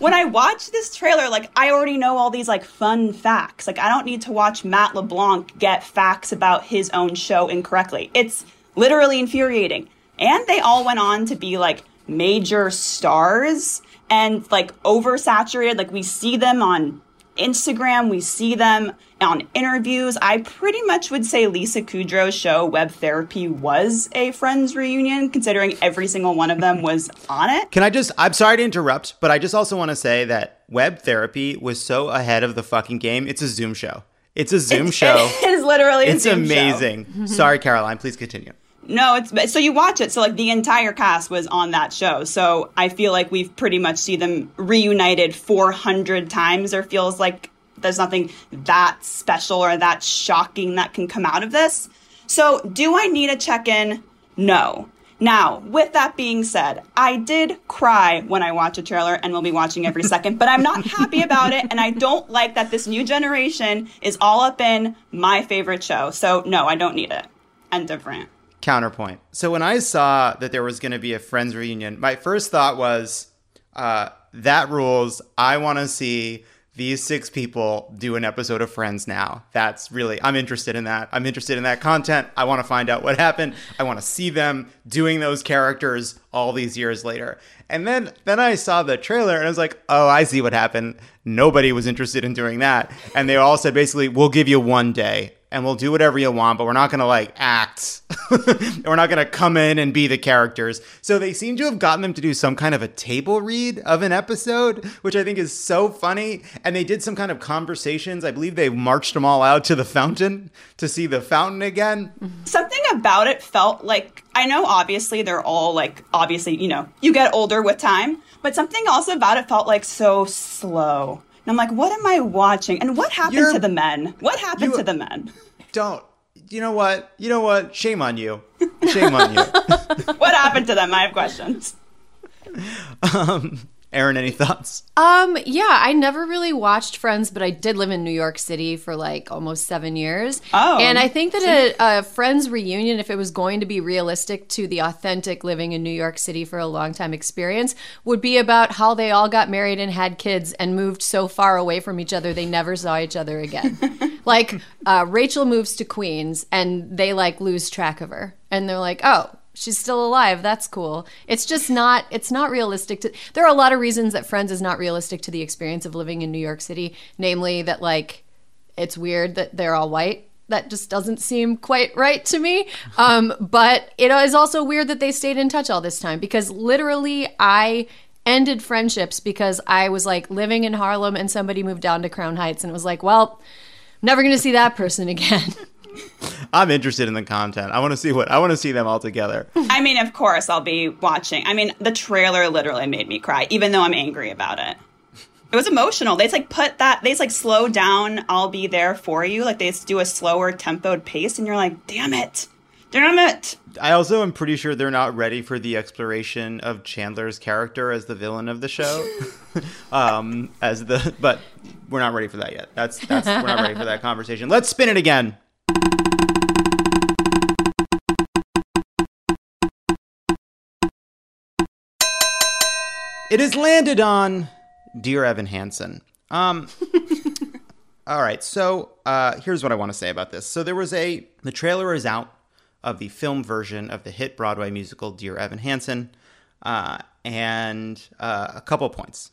when I watch this trailer, like I already know all these like fun facts. Like I don't need to watch Matt LeBlanc get facts about his own show incorrectly. It's literally infuriating. And they all went on to be like major stars and like oversaturated. Like we see them on Instagram, we see them on interviews. I pretty much would say Lisa Kudrow's show, Web Therapy, was a Friends reunion, considering every single one of them was on it. Can I just, I'm sorry to interrupt, but I just also want to say that Web Therapy was so ahead of the fucking game. It's a Zoom show. It's a Zoom it's, show. <laughs> It is literally It's amazing. Mm-hmm. sorry, Caroline. Please continue. No, it's so you watch it. So like the entire cast was on that show. So I feel like we've pretty much see them reunited 400 times. Or feels like there's nothing that special or that shocking that can come out of this. So do I need a check in? No. Now, with that being said, I did cry when I watch a trailer and will be watching every second, but I'm not happy about it. And I don't like that this new generation is all up in my favorite show. So, no, I don't need it. End of rant counterpoint. So when I saw that there was going to be a Friends reunion, my first thought was, uh, that rules. I want to see these six people do an episode of Friends now. That's really, I'm interested in that. I'm interested in that content. I want to find out what happened. I want to see them doing those characters all these years later. And then, then I saw the trailer and I was like, oh, I see what happened. Nobody was interested in doing that. And they all said basically, we'll give you one day and we'll do whatever you want, but we're not going to like act. <laughs> we're not going to come in and be the characters. So they seem to have gotten them to do some kind of a table read of an episode, which I think is so funny. And they did some kind of conversations. I believe they marched them all out to the fountain to see the fountain again. Something about it felt like I know obviously they're all like obviously, you know, you get older with time, but something also about it felt like so slow. And I'm like, what am I watching? And what happened You're, to the men? What happened you, to the men? Don't. You know what? You know what? Shame on you. Shame on you. <laughs> what happened to them? I have questions. <laughs> Um, Erin, any <laughs> thoughts? Um, yeah, I never really watched Friends, but I did live in New York City for like almost seven years. Oh, and I think that a, a, Friends reunion, if it was going to be realistic to the authentic living in New York City for a long time experience, would be about how they all got married and had kids and moved so far away from each other they never saw each other again. <laughs> like uh, Rachel moves to Queens and they like lose track of her, and they're like, oh she's still alive. That's cool. It's just not it's not realistic to there are a lot of reasons that friends is not realistic to the experience of living in new york city namely that like it's weird that they're all white. That just doesn't seem quite right to me. <laughs> Um, but it is also weird that they stayed in touch all this time because literally i ended friendships because i was like living in harlem and somebody moved down to crown heights and it was like well I'm never going to see that person again <laughs> I'm interested in the content. I want to see what I want to see them all together. I mean, of course, I'll be watching. I mean, the trailer literally made me cry, even though I'm angry about it. It was emotional. They just like put that. They just like slow down. I'll be there for you. Like they just do a slower tempoed pace, and you're like, damn it, damn it. I also am pretty sure they're not ready for the exploration of Chandler's character as the villain of the show. <laughs> um, as the but we're not ready for that yet. That's that's we're not ready for that conversation. Let's spin it again. It has landed on Dear Evan Hansen. Um, <laughs> all right, so uh, here's what I want to say about this. So there was a the trailer is out of the film version of the hit Broadway musical Dear Evan Hansen, uh, and uh, a couple points.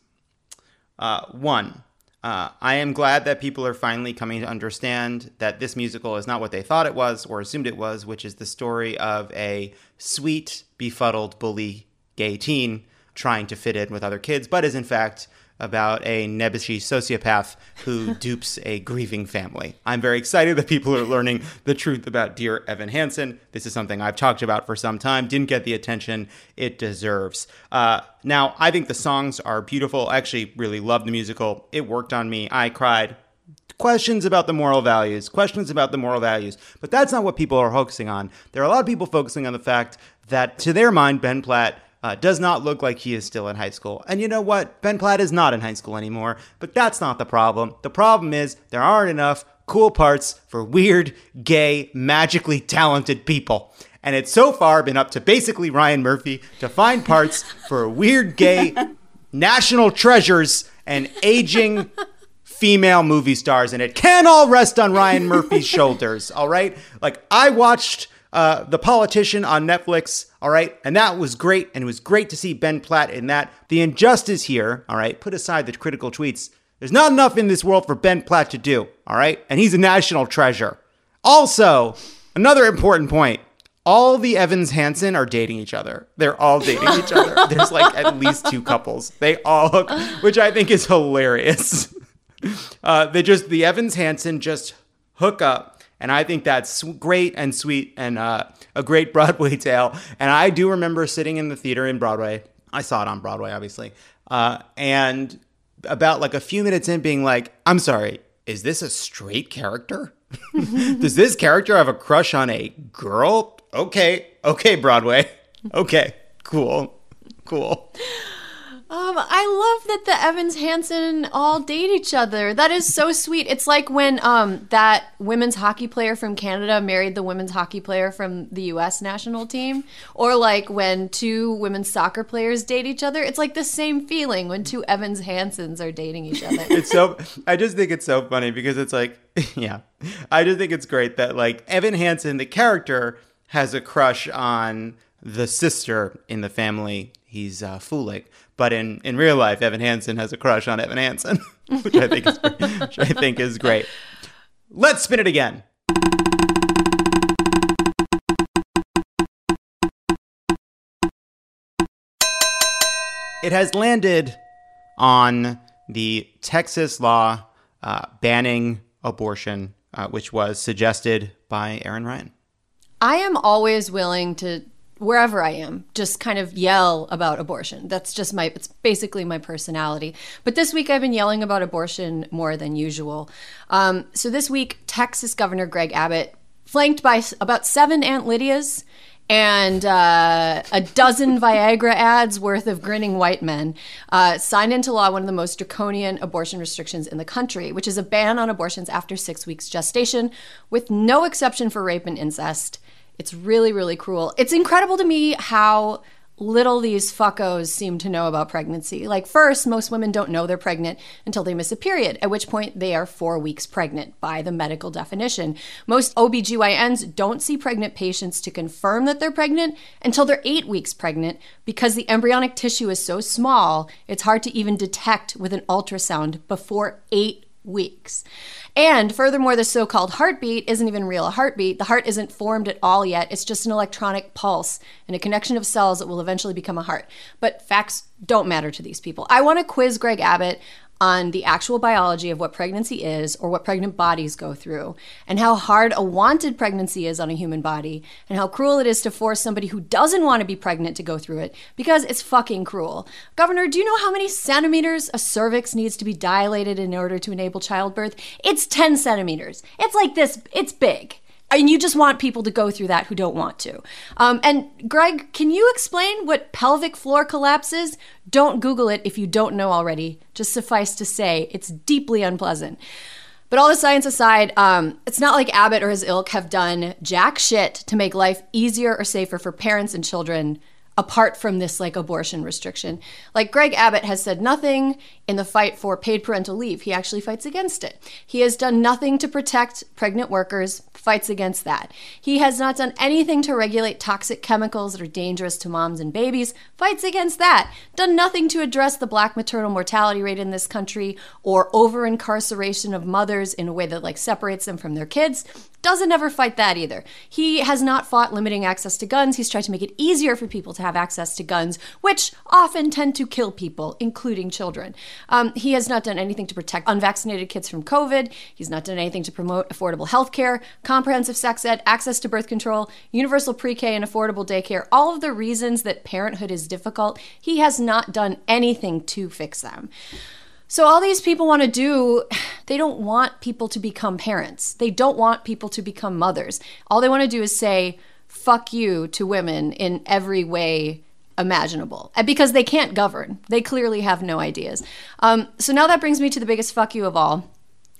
Uh, one, uh, I am glad that people are finally coming to understand that this musical is not what they thought it was or assumed it was, which is the story of a sweet, befuddled bully gay teen trying to fit in with other kids, but is in fact about a nebbishy sociopath who <laughs> dupes a grieving family. I'm very excited that people are learning the truth about Dear Evan Hansen. This is something I've talked about for some time, didn't get the attention it deserves. Uh, now, I think the songs are beautiful. I actually really love the musical. It worked on me. I cried. Questions about the moral values, questions about the moral values. But that's not what people are focusing on. There are a lot of people focusing on the fact that, to their mind, Ben Platt uh, does not look like he is still in high school. And you know what? Ben Platt is not in high school anymore, but that's not the problem. The problem is there aren't enough cool parts for weird, gay, magically talented people. And it's so far been up to basically Ryan Murphy to find parts for weird, gay, <laughs> national treasures and aging female movie stars. And it can all rest on Ryan Murphy's shoulders, all right? Like, I watched uh, The Politician on Netflix, all right? And that was great. And it was great to see Ben Platt in that. The injustice here, all right, put aside the critical tweets, there's not enough in this world for Ben Platt to do, all right? And he's a national treasure. Also, another important point all the Evans Hansen are dating each other. They're all dating each other. <laughs> There's like at least two couples. They all hook, which I think is hilarious. <laughs> Uh, they just, the Evans Hansen just hook up and I think that's great and sweet and uh, a great <laughs> Broadway tale. And I do remember sitting in the theater in Broadway. I saw it on Broadway, obviously. Uh, and about like a few minutes in, being like, I'm sorry, is this a straight character? <laughs> Does this character have a crush on a girl? Okay, okay, Broadway. <laughs> Okay, cool, cool. Um, I love that the Evans Hansen all date each other. That is so sweet. It's like when um that women's hockey player from Canada married the women's hockey player from the U.S. national team, or like when two women's soccer players date each other. It's like the same feeling when two Evans Hansens are dating each other. <laughs> it's so I just think it's so funny because it's like <laughs> yeah. I just think it's great that like Evan Hansen the character has a crush on the sister in the family he's uh, fooling. But in, in real life, Evan Hansen has a crush on Evan Hansen, <laughs> which I think is <laughs> which I think is great. Let's spin it again. It has landed on the Texas law uh, banning abortion, uh, which was suggested by Erin Ryan. I am always willing to wherever I am, just kind of yell about abortion. That's just my, it's basically my personality. But this week I've been yelling about abortion more than usual. Um, so this week, Texas Governor Greg Abbott, flanked by about seven Aunt Lydias, and uh, a dozen Viagra ads worth of grinning white men uh, signed into law one of the most draconian abortion restrictions in the country, which is a ban on abortions after six weeks gestation, with no exception for rape and incest. It's really, really cruel. It's incredible to me how little these fuckos seem to know about pregnancy. Like, first, most women don't know they're pregnant until they miss a period, at which point they are four weeks pregnant by the medical definition. Most OBGYNs don't see pregnant patients to confirm that they're pregnant until they're eight weeks pregnant because the embryonic tissue is so small, it's hard to even detect with an ultrasound before eight weeks. And furthermore, the so called heartbeat isn't even real a heartbeat. The heart isn't formed at all yet. It's just an electronic pulse and a connection of cells that will eventually become a heart. But facts don't matter to these people. I want to quiz Greg Abbott on the actual biology of what pregnancy is or what pregnant bodies go through, and how hard a wanted pregnancy is on a human body, and how cruel it is to force somebody who doesn't want to be pregnant to go through it because it's fucking cruel. Governor, do you know how many centimeters a cervix needs to be dilated in order to enable childbirth? It's 10 centimeters. It's like this, it's big. And you just want people to go through that who don't want to. Um, and Greg, can you explain what pelvic floor collapse is? Don't Google it if you don't know already. Just suffice to say, it's deeply unpleasant. But all the science aside, um, it's not like Abbott or his ilk have done jack shit to make life easier or safer for parents and children apart from this like abortion restriction. Like Greg Abbott has said nothing in the fight for paid parental leave. He actually fights against it. He has done nothing to protect pregnant workers, fights against that. He has not done anything to regulate toxic chemicals that are dangerous to moms and babies, fights against that. Done nothing to address the black maternal mortality rate in this country or over incarceration of mothers in a way that like separates them from their kids. Doesn't ever fight that either. He has not fought limiting access to guns. He's tried to make it easier for people to have access to guns, which often tend to kill people, including children. Um, he has not done anything to protect unvaccinated kids from COVID. He's not done anything to promote affordable health care, comprehensive sex ed, access to birth control, universal pre K, and affordable daycare. All of the reasons that parenthood is difficult, he has not done anything to fix them. So, all these people want to do, they don't want people to become parents. They don't want people to become mothers. All they want to do is say, fuck you to women in every way imaginable. Because they can't govern, they clearly have no ideas. Um, so, now that brings me to the biggest fuck you of all,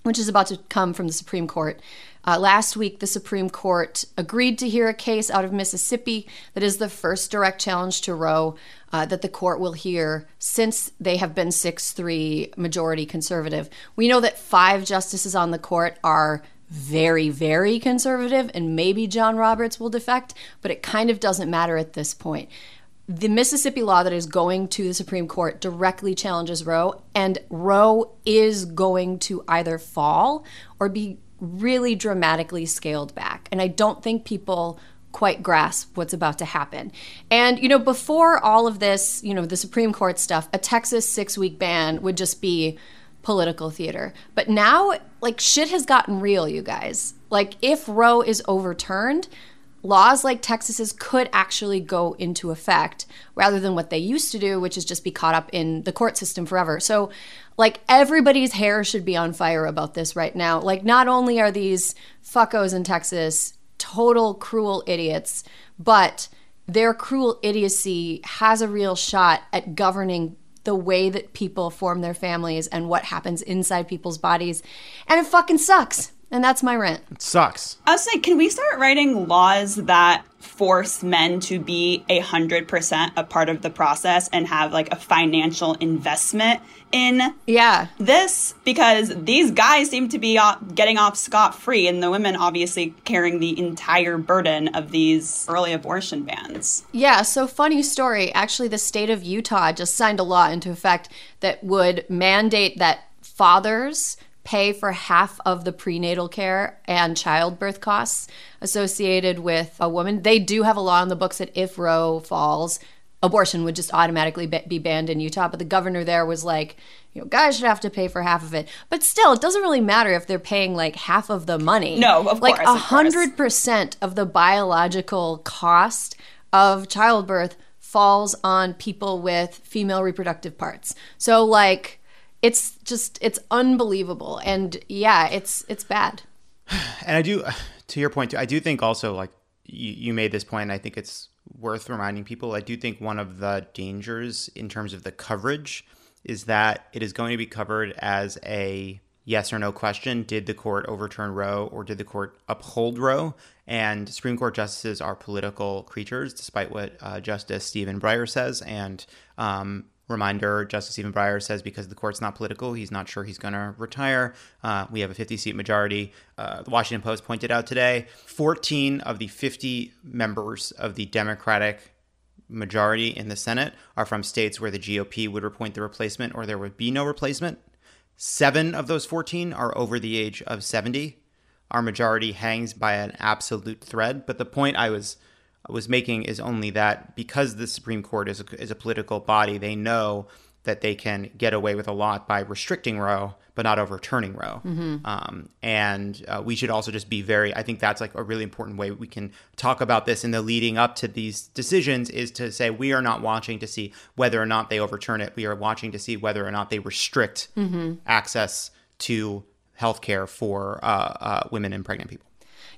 which is about to come from the Supreme Court. Uh, last week, the Supreme Court agreed to hear a case out of Mississippi that is the first direct challenge to Roe uh, that the court will hear since they have been 6 3 majority conservative. We know that five justices on the court are very, very conservative, and maybe John Roberts will defect, but it kind of doesn't matter at this point. The Mississippi law that is going to the Supreme Court directly challenges Roe, and Roe is going to either fall or be really dramatically scaled back. And I don't think people quite grasp what's about to happen. And, you know, before all of this, you know, the Supreme Court stuff, a Texas six week ban would just be political theater. But now, like, shit has gotten real, you guys. Like, if Roe is overturned, laws like Texas's could actually go into effect rather than what they used to do, which is just be caught up in the court system forever. So, like, everybody's hair should be on fire about this right now. Like, not only are these fuckos in Texas total cruel idiots, but their cruel idiocy has a real shot at governing the way that people form their families and what happens inside people's bodies. And it fucking sucks. And that's my rent. It sucks. I was like, can we start writing laws that force men to be a hundred percent a part of the process and have like a financial investment in yeah this because these guys seem to be off, getting off scot free and the women obviously carrying the entire burden of these early abortion bans. Yeah, so funny story. Actually, the state of Utah just signed a law into effect that would mandate that fathers pay for half of the prenatal care and childbirth costs associated with a woman. They do have a law in the books that if Roe falls, abortion would just automatically be banned in Utah. But the governor there was like, you know, guys should have to pay for half of it. But still, it doesn't really matter if they're paying like half of the money. No, of like course, a hundred percent of the biological cost of childbirth falls on people with female reproductive parts. So like it's just it's unbelievable. And yeah it's it's bad. And i do <sighs> to your point too, i do think also like you, you made this point i think it's worth reminding people i do think one of the dangers in terms of the coverage is that it is going to be covered as a yes or no question did the court overturn roe or did the court uphold roe? And supreme court justices are political creatures despite what uh, justice stephen breyer says. And um, Reminder Justice Stephen Breyer says because the court's not political, he's not sure he's going to retire. Uh, we have a 50 seat majority. Uh, the Washington Post pointed out today 14 of the 50 members of the Democratic majority in the Senate are from states where the GOP would appoint the replacement or there would be no replacement. Seven of those 14 are over the age of 70. Our majority hangs by an absolute thread. But the point I was was making is only that because the Supreme Court is a, is a political body, they know that they can get away with a lot by restricting Roe, but not overturning Roe. Mm-hmm. Um, and uh, we should also just be very, I think that's like a really important way we can talk about this in the leading up to these decisions is to say we are not watching to see whether or not they overturn it. We are watching to see whether or not they restrict mm-hmm. access to health care for uh, uh, women and pregnant people.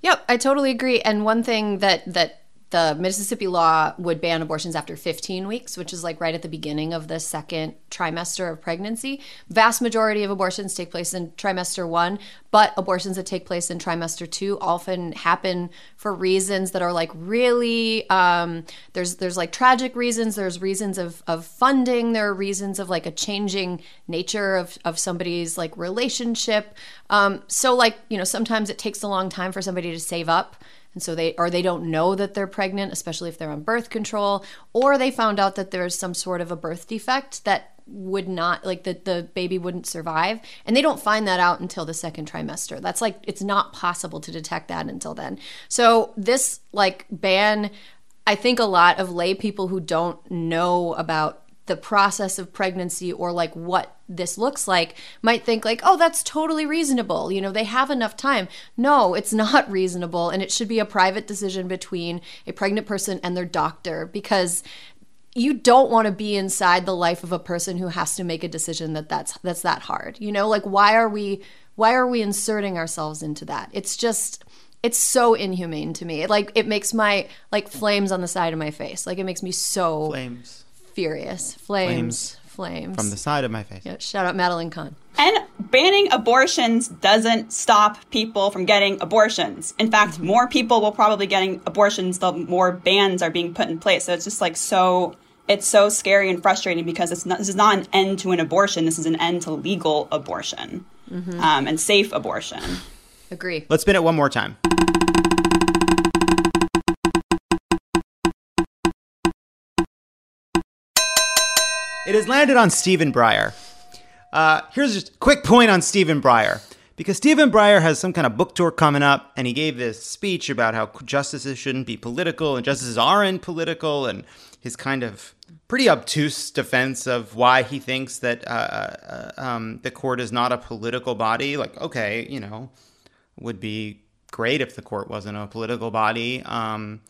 Yep, I totally agree. And one thing that that the Mississippi law would ban abortions after 15 weeks, which is like right at the beginning of the second trimester of pregnancy. Vast majority of abortions take place in trimester one, but abortions that take place in trimester two often happen for reasons that are like really um, there's there's like tragic reasons. There's reasons of of funding. There are reasons of like a changing nature of of somebody's like relationship. Um, so like you know sometimes it takes a long time for somebody to save up and so they or they don't know that they're pregnant especially if they're on birth control or they found out that there's some sort of a birth defect that would not like that the baby wouldn't survive. And they don't find that out until the second trimester. That's like it's not possible to detect that until then. So this like ban i think a lot of lay people who don't know about the process of pregnancy or like what this looks like might think like oh that's totally reasonable. You know they have enough time. No it's <laughs> not reasonable and it should be a private decision between a pregnant person and their doctor because you don't want to be inside the life of a person who has to make a decision that that's that's that hard. You know like why are we why are we inserting ourselves into that? It's just it's so inhumane to me. Like it makes my like flames on the side of my face. Like it makes me so flames furious. Flames. Flames. Flames. From the side of my face. Yeah, shout out Madeline Kahn. And banning abortions doesn't stop people from getting abortions. In fact, more people will probably getting abortions the more bans are being put in place. So it's just like so it's so scary and frustrating because it's not, this is not an end to an abortion. This is an end to legal abortion mm-hmm. um, and safe abortion. Agree. Let's spin it one more time. It has landed on Stephen Breyer. Uh, here's just a quick point on Stephen Breyer. Because Stephen Breyer has some kind of book tour coming up, and he gave this speech about how justices shouldn't be political and justices aren't political, and his kind of pretty obtuse defense of why he thinks that uh, uh, um, the court is not a political body. Like, okay, you know, would be great if the court wasn't a political body. Um,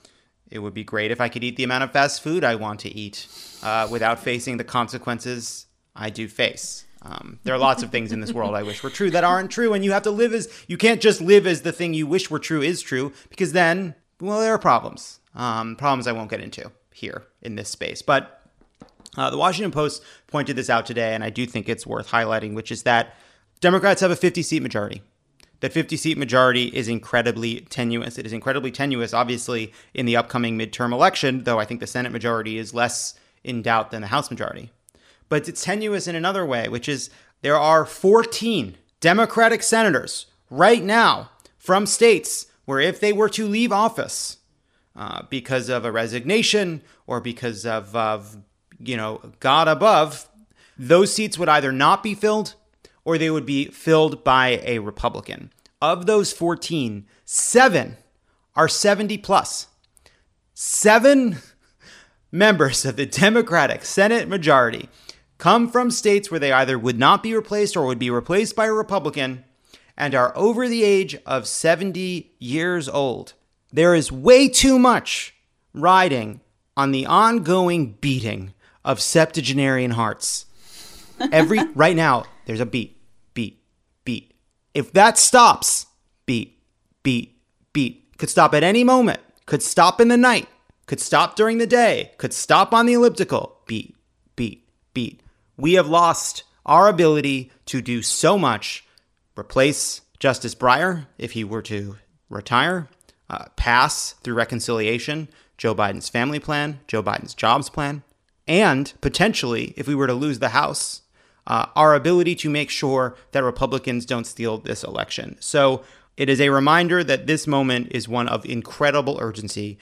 it would be great if I could eat the amount of fast food I want to eat uh, without facing the consequences I do face. Um, there are lots of things in this world I wish were true that aren't true, and you have to live as you can't just live as the thing you wish were true is true, because then, well, there are problems. Um, problems I won't get into here in this space. But Uh, the Washington Post pointed this out today, and I do think it's worth highlighting, which is that Democrats have a 50 seat majority. That 50 seat majority is incredibly tenuous. It is incredibly tenuous, obviously, in the upcoming midterm election, though I think the Senate majority is less in doubt than the House majority. But it's tenuous in another way, which is there are 14 Democratic senators right now from states where if they were to leave office uh, because of a resignation or because of, of, you know, God above, those seats would either not be filled or they would be filled by a Republican. Of those 14, seven are 70 plus. Seven <laughs> members of the Democratic Senate majority come from states where they either would not be replaced or would be replaced by a Republican and are over the age of 70 years old. There is way too much riding on the ongoing beating of septuagenarian hearts. Every right now, there's a beat, beat, beat. If that stops, beat, beat, beat. Could stop at any moment. Could stop in the night. Could stop during the day. Could stop on the elliptical. Beat, beat, beat. We have lost our ability to do so much. Replace Justice Breyer if he were to retire. Uh, pass through reconciliation Joe Biden's family plan, Joe Biden's jobs plan, and potentially, if we were to lose the House, uh, our ability to make sure that Republicans don't steal this election. So it is a reminder that this moment is one of incredible urgency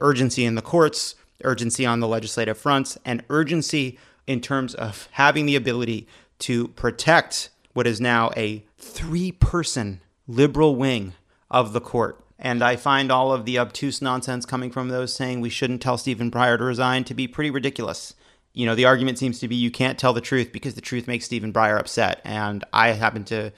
urgency in the courts, urgency on the legislative fronts, and urgency in terms of having the ability to protect what is now a three person liberal wing of the court. And I find all of the obtuse nonsense coming from those saying we shouldn't tell Stephen Breyer to resign to be pretty ridiculous you know, the argument seems to be you can't tell the truth because the truth makes Stephen Breyer upset. And I happen to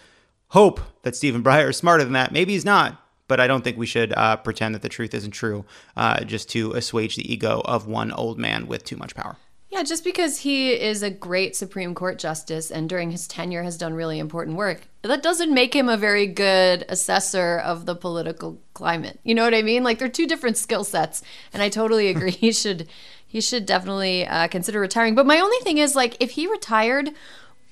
hope that Stephen <laughs> Breyer is smarter than that. Maybe he's not, but I don't think we should uh, pretend that the truth isn't true uh, just to assuage the ego of one old man with too much power. Yeah, just because he is a great Supreme Court justice and during his tenure has done really important work, that doesn't make him a very good assessor of the political climate. You know what I mean? Like they're two different skill sets, and I totally <laughs> agree. he should he should definitely uh, consider retiring. But my only thing is, like, if he retired,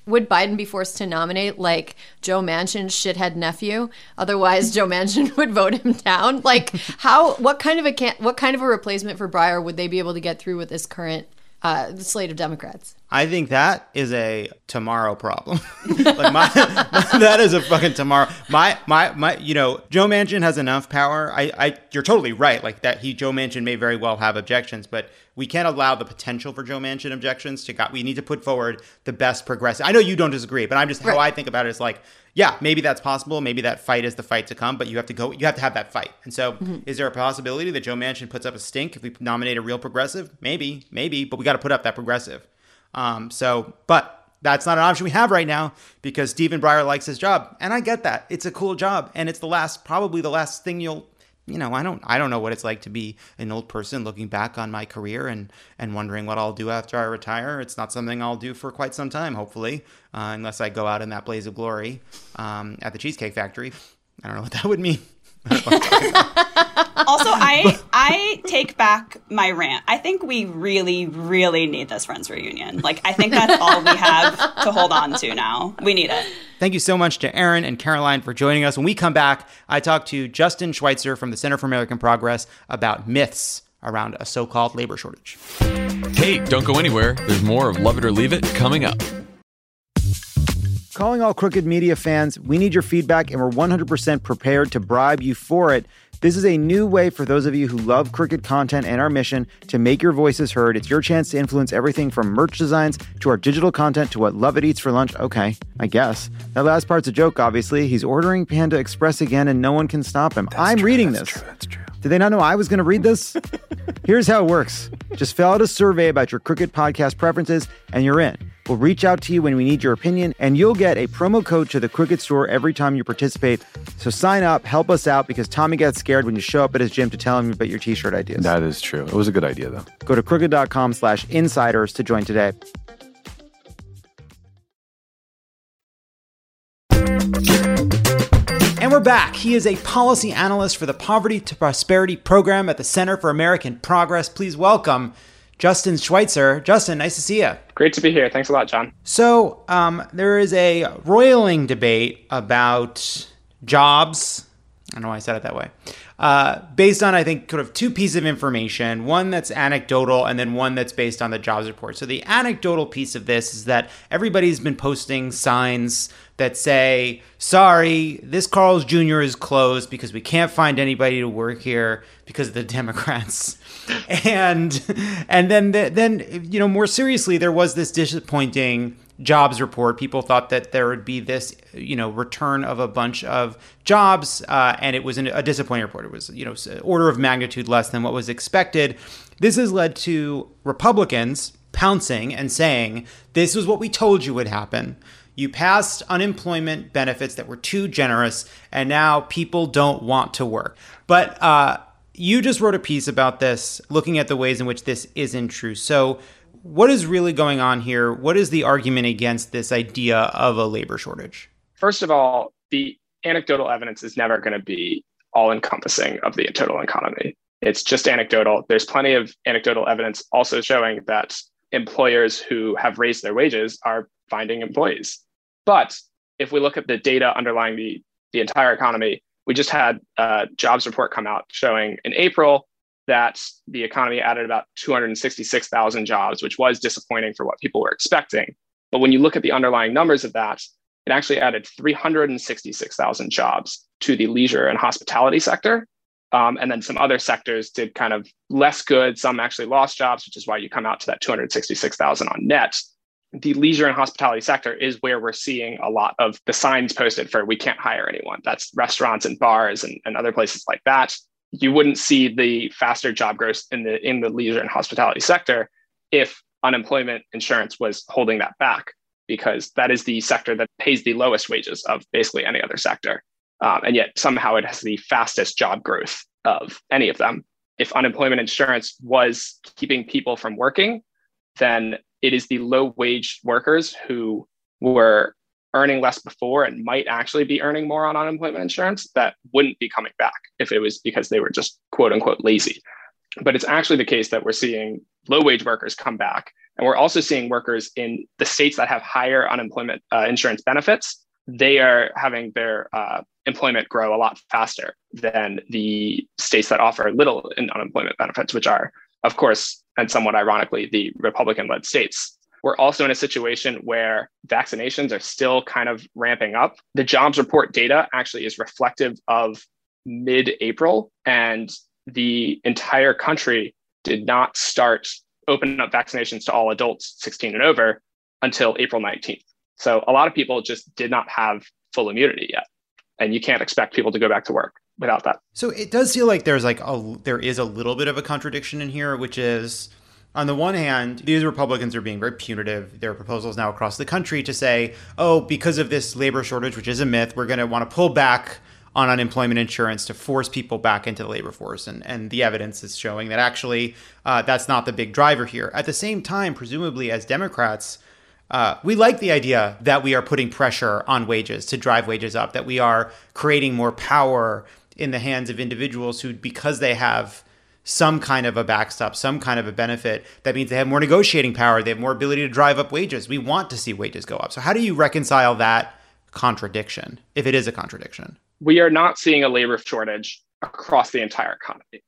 would Biden be forced to nominate like Joe Manchin's shithead nephew? Otherwise, Joe Manchin <laughs> would vote him down. Like, how? What kind of a can? What kind of a replacement for Breyer would they be able to get through with this current uh, slate of Democrats? I think that is a tomorrow problem. <laughs> like my, my, that is a fucking tomorrow. My my my you know, Joe Manchin has enough power. I I you're totally right. Like that he Joe Manchin may very well have objections, but we can't allow the potential for Joe Manchin objections to got we need to put forward the best progressive. I know you don't disagree, but I'm just right. how I think about it is like yeah, maybe that's possible. Maybe that fight is the fight to come, but you have to go. You have to have that fight. And so, mm-hmm. is there a possibility that Joe Manchin puts up a stink if we nominate a real progressive? Maybe, maybe, but we got to put up that progressive. Um, so, but that's not an option we have right now because Stephen Breyer likes his job, and I get that. It's a cool job, and it's the last, probably the last thing you'll, you know, I don't, I don't know what it's like to be an old person looking back on my career and and wondering what I'll do after I retire. It's not something I'll do for quite some time, hopefully, uh, unless I go out in that blaze of glory um, at the Cheesecake Factory. I don't know what that would mean. <laughs> <laughs> also, <laughs> I I take back my rant. I think we really, really need this Friends reunion. Like, I think that's all we have to hold on to now. We need it. Thank you so much to Erin and Caroline for joining us. When we come back, I talk to Justin Schweitzer from the Center for American Progress about myths around a so called labor shortage. Hey, don't go anywhere. There's more of Love It or Leave It coming up. Calling all Crooked Media fans, we need your feedback and we're 100% prepared to bribe you for it. This is a new way for those of you who love Crooked content and our mission to make your voices heard. It's your chance to influence everything from merch designs to our digital content to what Lovett eats for lunch. Okay, I guess. That last part's a joke, obviously. He's ordering Panda Express again and no one can stop him. That's I'm true, reading that's this. True, that's true. Did they not know I was going to read this? <laughs> Here's how it works just fill out a survey about your Crooked podcast preferences and you're in. We'll reach out to you when we need your opinion, and you'll get a promo code to the Crooked Store every time you participate. So sign up, help us out, because Tommy gets scared when you show up at his gym to tell him about your t-shirt ideas. That is true. It was a good idea, though. Go to crooked.com slash insiders to join today. We're back. He is a policy analyst for the Poverty to Prosperity program at the Center for American Progress. Please welcome Justin Schweitzer. Justin, nice to see you. Great to be here. Thanks a lot, Jon. So, um, there is a roiling debate about jobs. I don't know why I said it that way. Uh, based on, I think, sort of two pieces of information one that's anecdotal and then one that's based on the jobs report. So, the anecdotal piece of this is that everybody's been posting signs that say, sorry, this Carl's Jr. is closed because we can't find anybody to work here because of the <laughs> Democrats. and and then the, then you know more seriously there was this disappointing jobs report people thought that there would be this you know return of a bunch of jobs uh, and it was an, a disappointing report it was you know order of magnitude less than what was expected this has led to republicans pouncing and saying this was what we told you would happen you passed unemployment benefits that were too generous, and now people don't want to work. But uh, you just wrote a piece about this, looking at the ways in which this isn't true. So, what is really going on here? What is the argument against this idea of a labor shortage? First of all, the anecdotal evidence is never going to be all encompassing of the total economy. It's just anecdotal. There's plenty of anecdotal evidence also showing that employers who have raised their wages are finding employees. But if we look at the data underlying the, the entire economy, we just had a jobs report come out showing in April that the economy added about 266,000 jobs, which was disappointing for what people were expecting. But when you look at the underlying numbers of that, it actually added 366,000 jobs to the leisure and hospitality sector. Um, and then some other sectors did kind of less good. Some actually lost jobs, which is why you come out to that 266,000 on net the leisure and hospitality sector is where we're seeing a lot of the signs posted for we can't hire anyone. That's restaurants and bars and, and other places like that. You wouldn't see the faster job growth in the in the leisure and hospitality sector if unemployment insurance was holding that back, because that is the sector that pays the lowest wages of basically any other sector. Um, and yet somehow it has the fastest job growth of any of them. If unemployment insurance was keeping people from working, then it is the low wage workers who were earning less before and might actually be earning more on unemployment insurance that wouldn't be coming back if it was because they were just quote unquote lazy. But it's actually the case that we're seeing low wage workers come back. And we're also seeing workers in the states that have higher unemployment uh, insurance benefits. They are having their uh, employment grow a lot faster than the states that offer little in unemployment benefits, which are, of course, and somewhat ironically, the Republican led states. We're also in a situation where vaccinations are still kind of ramping up. The jobs report data actually is reflective of mid April, and the entire country did not start opening up vaccinations to all adults 16 and over until April 19th. So a lot of people just did not have full immunity yet. And you can't expect people to go back to work without that. So it does feel like there's like a there is a little bit of a contradiction in here, which is on the one hand, these Republicans are being very punitive. There are proposals now across the country to say, oh, because of this labor shortage, which is a myth, we're going to want to pull back on unemployment insurance to force people back into the labor force. And, and the evidence is showing that actually uh, that's not the big driver here. At the same time, presumably as Democrats, uh, we like the idea that we are putting pressure on wages to drive wages up, that we are creating more power in the hands of individuals who, because they have some kind of a backstop, some kind of a benefit, that means they have more negotiating power, they have more ability to drive up wages. We want to see wages go up. So, how do you reconcile that contradiction, if it is a contradiction? We are not seeing a labor shortage across the entire economy.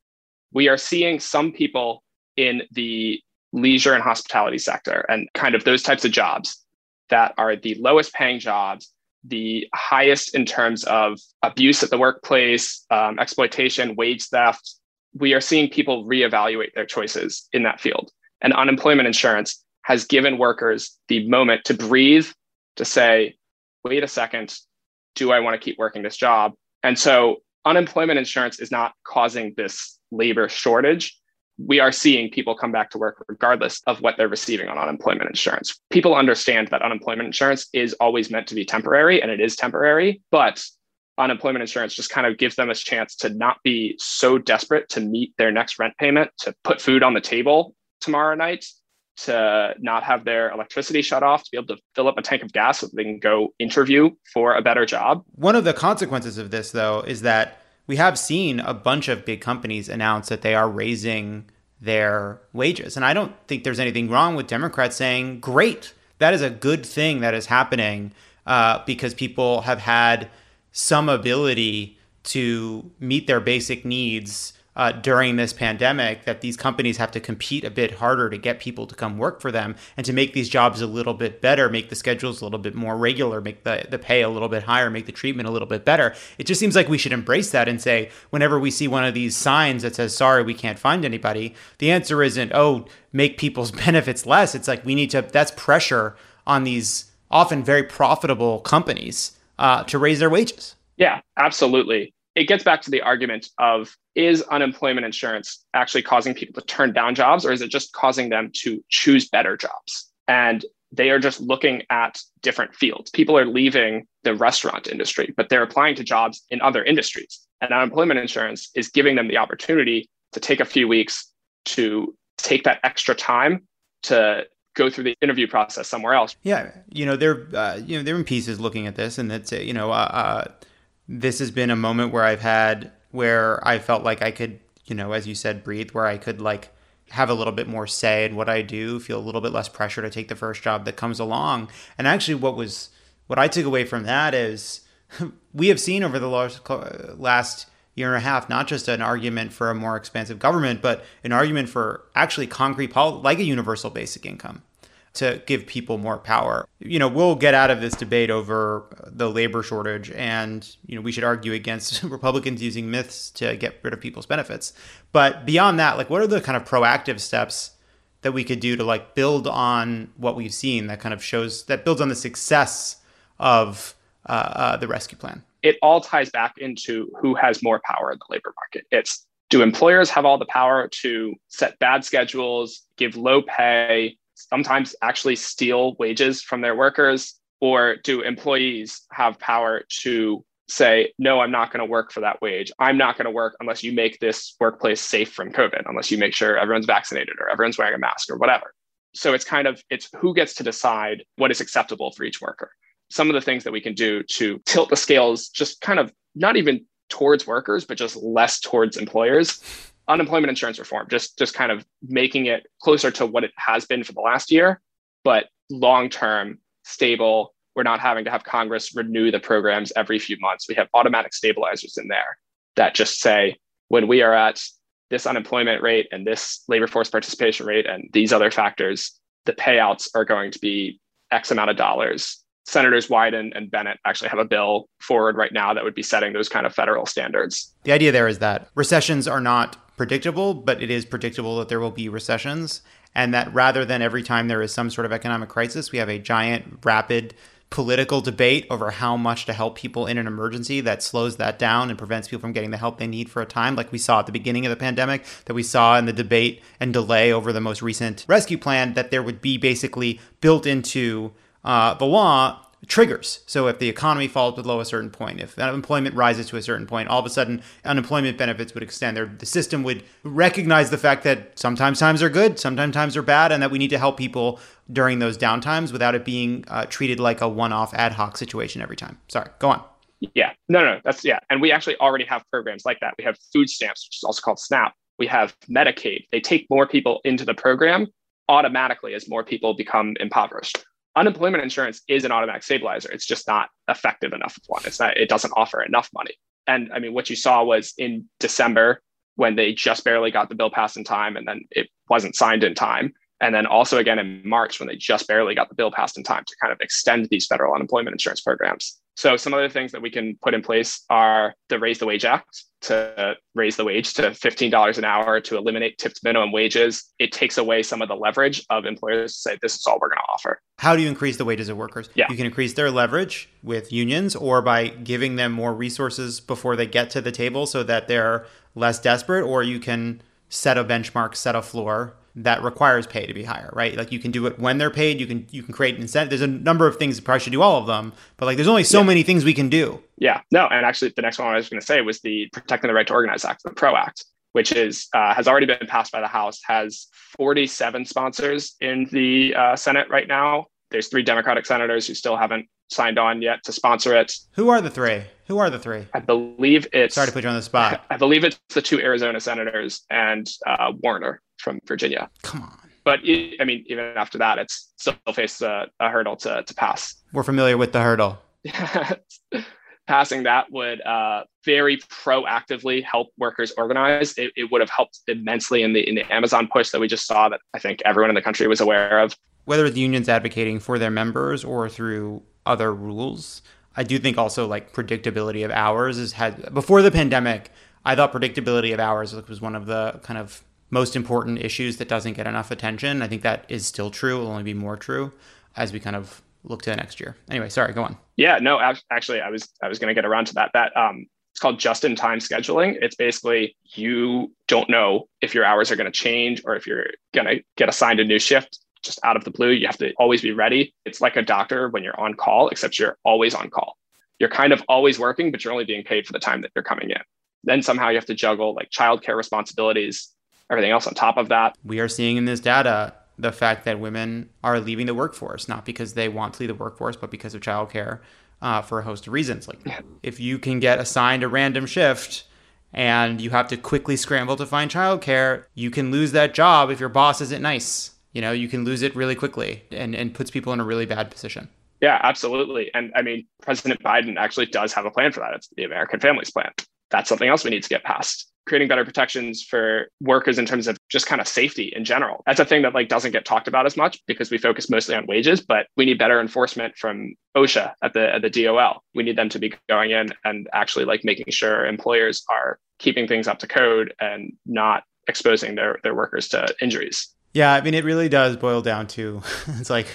We are seeing some people in the leisure and hospitality sector and kind of those types of jobs that are the lowest paying jobs the highest in terms of abuse at the workplace, um, exploitation, wage theft. We are seeing people reevaluate their choices in that field. And unemployment insurance has given workers the moment to breathe, to say, wait a second, do I want to keep working this job? And so unemployment insurance is not causing this labor shortage we are seeing people come back to work regardless of what they're receiving on unemployment insurance. People understand that unemployment insurance is always meant to be temporary and it is temporary, but unemployment insurance just kind of gives them a chance to not be so desperate to meet their next rent payment, to put food on the table tomorrow night, to not have their electricity shut off, to be able to fill up a tank of gas so they can go interview for a better job. One of the consequences of this, though, is that we have seen a bunch of big companies announce that they are raising their wages. And I don't think there's anything wrong with Democrats saying, great, that is a good thing that is happening uh, because people have had some ability to meet their basic needs uh, during this pandemic that these companies have to compete a bit harder to get people to come work for them and to make these jobs a little bit better, make the schedules a little bit more regular, make the, the pay a little bit higher, make the treatment a little bit better. It just seems like we should embrace that and say, whenever we see one of these signs that says, sorry, we can't find anybody, the answer isn't, oh, make people's <laughs> benefits less. It's like we need to, that's pressure on these often very profitable companies uh, to raise their wages. Yeah, absolutely. It gets back to the argument of is unemployment insurance actually causing people to turn down jobs or is it just causing them to choose better jobs? And they are just looking at different fields. People are leaving the restaurant industry, but they're applying to jobs in other industries. And unemployment insurance is giving them the opportunity to take a few weeks to take that extra time to go through the interview process somewhere else. Yeah, you know, there, uh, you know, there are in pieces looking at this, and that's you know, uh, uh, this has been a moment where I've had where I felt like I could, you know, as you said, breathe, where I could like have a little bit more say in what I do, feel a little bit less pressure to take the first job that comes along. And actually, what was what I took away from that is <laughs> we have seen over the last, last year and a half not just an argument for a more expansive government, but an argument for actually concrete policy like a universal basic income to give people more power. You know, we'll get out of this debate over the labor shortage, and you know, we should argue against <laughs> Republicans using myths to get rid of people's benefits. But beyond that, like, what are the kind of proactive steps that we could do to like build on what we've seen that kind of shows that builds on the success of uh, uh, the rescue plan? It all ties back into who has more power in the labor market. It's do employers have all the power to set bad schedules, give low pay, sometimes actually steal wages from their workers? Or do employees have power to say, no, I'm not going to work for that wage. I'm not going to work unless you make this workplace safe from COVID, unless you make sure everyone's vaccinated or everyone's wearing a mask or whatever. So it's kind of it's who gets to decide what is acceptable for each worker. Some of the things that we can do to tilt the scales, just kind of not even towards workers, but just less towards employers, unemployment insurance reform, just just kind of making it closer to what it has been for the last year, but long term, stable. We're not having to have Congress renew the programs every few months. We have automatic stabilizers in there that just say when we are at this unemployment rate and this labor force participation rate and these other factors, the payouts are going to be X amount of dollars. Senators Wyden and Bennet actually have a bill forward right now that would be setting those kind of federal standards. The idea there is that recessions are not predictable, but it is predictable that there will be recessions. And that rather than every time there is some sort of economic crisis, we have a giant, rapid political debate over how much to help people in an emergency that slows that down and prevents people from getting the help they need for a time, like we saw at the beginning of the pandemic, that we saw in the debate and delay over the most recent rescue plan, that there would be basically built into uh, the law triggers. So if the economy falls below a certain point, if unemployment rises to a certain point, all of a sudden unemployment benefits would extend. The system would recognize the fact that sometimes times are good, sometimes times are bad, and that we need to help people during those downtimes without it being uh, treated like a one-off ad hoc situation every time. Sorry, go on. Yeah, no, no, that's yeah, and we actually already have programs like that. We have food stamps, which is also called SNAP. We have Medicaid. They take more people into the program automatically as more people become impoverished unemployment insurance is an automatic stabilizer. It's just not effective enough of one. It's not, it doesn't offer enough money. And I mean, what you saw was in December when they just barely got the bill passed in time and then it wasn't signed in time. And then also again in March when they just barely got the bill passed in time to kind of extend these federal unemployment insurance programs. So some other things that we can put in place are the Raise the Wage Act to raise the wage to $15 an hour to eliminate tipped minimum wages. It takes away some of the leverage of employers to say this is all we're going to offer. How do you increase the wages of workers? Yeah. You can increase their leverage with unions or by giving them more resources before they get to the table so that they're less desperate or you can set a benchmark, set a floor that requires pay to be higher, right? Like you can do it when they're paid. You can you can create an incentive. There's a number of things. Probably should do all of them, but like there's only so yeah. many things we can do. Yeah, no, and actually the next one I was going to say was the Protecting the Right to Organize Act, the PRO Act, which is uh, has already been passed by the House, has 47 sponsors in the uh, Senate right now. There's three Democratic senators who still haven't signed on yet to sponsor it. Who are the three? Who are the three? I believe it's. Sorry to put you on the spot. <laughs> I believe it's the two Arizona senators and uh, Warner from Virginia. Come on. But I mean, even after that, it's still faces a, a hurdle to, to pass. We're familiar with the hurdle. <laughs> Passing that would uh, very proactively help workers organize. It, it would have helped immensely in the in the Amazon push that we just saw that I think everyone in the country was aware of. Whether the union's advocating for their members or through other rules, I do think also like predictability of hours is had before the pandemic. I thought predictability of hours was one of the kind of most important issues that doesn't get enough attention. I think that is still true. Will only be more true as we kind of look to the next year. Anyway, sorry, go on. Yeah, no, actually, I was I was going to get around to that. That um, it's called just-in-time scheduling. It's basically you don't know if your hours are going to change or if you're going to get assigned a new shift just out of the blue. You have to always be ready. It's like a doctor when you're on call, except you're always on call. You're kind of always working, but you're only being paid for the time that you're coming in. Then somehow you have to juggle like childcare responsibilities, everything else on top of that. We are seeing in this data the fact that women are leaving the workforce, not because they want to leave the workforce, but because of childcare uh, for a host of reasons. Like if you can get assigned a random shift and you have to quickly scramble to find childcare, you can lose that job if your boss isn't nice. You know, you can lose it really quickly and, and puts people in a really bad position. Yeah, absolutely. And I mean, President Biden actually does have a plan for that. It's the American Families Plan. That's something else we need to get past creating better protections for workers in terms of just kind of safety in general. That's a thing that like doesn't get talked about as much because we focus mostly on wages, but we need better enforcement from OSHA at the at the DOL. We need them to be going in and actually like making sure employers are keeping things up to code and not exposing their their workers to injuries. Yeah, I mean it really does boil down to <laughs> it's like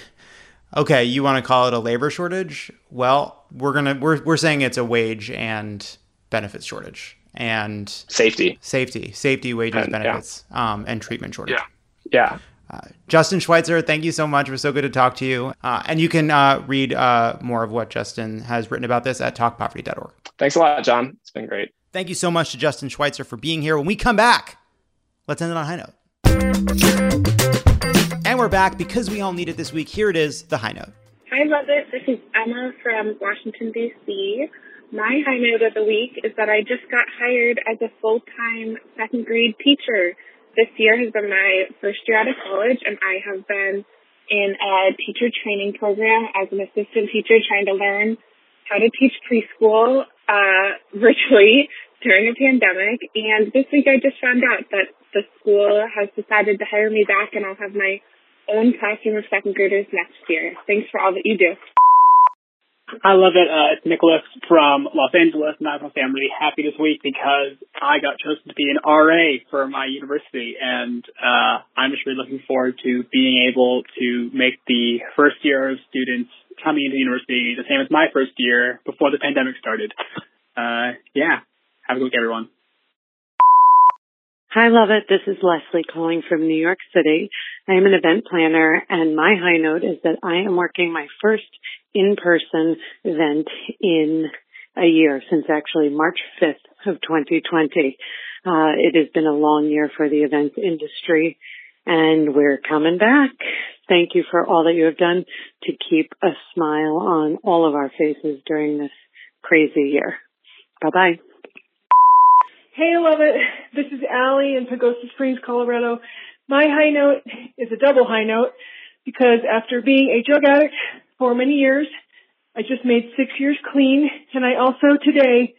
okay, you want to call it a labor shortage? Well, we're going to we're we're saying it's a wage and benefits shortage and safety, safety, safety, wages, and, benefits, yeah. um, and treatment shortage. Yeah. Yeah. Uh, Justin Schweitzer, thank you so much. It was so good to talk to you. Uh, and you can uh, read uh, more of what Justin has written about this at talkpoverty.org. Thanks a lot, Jon. It's been great. Thank you so much to Justin Schweitzer for being here. When we come back, let's end it on a high note. And we're back because we all need it this week. Here it is, the high note. Hi, Mother. This is Emma from Washington, D.C. My high note of the week is that I just got hired as a full-time second grade teacher. This year has been my first year out of college and I have been in a teacher training program as an assistant teacher trying to learn how to teach preschool uh, <laughs> virtually during a pandemic. And this week I just found out that the school has decided to hire me back and I'll have my own classroom of second graders next year. Thanks for all that you do. I love it. Uh, it's Nicholas from Los Angeles, and I was say I'm really happy this week because I got chosen to be an RA for my university, and uh, I'm just really looking forward to being able to make the first year of students coming into university the same as my first year before the pandemic started. Uh, yeah, have a good week, everyone. Hi, love it. This is Leslie calling from New York City. I am an event planner and my high note is that I am working my first in-person event in a year since actually March 5th of 2020. Uh, it has been a long year for the events industry and we're coming back. Thank you for all that you have done to keep a smile on all of our faces during this crazy year. Bye bye. Hey, I love it. This is Allie in Pagosa Springs, Colorado. My high note is a double high note because after being a drug addict for many years, I just made six years clean and I also today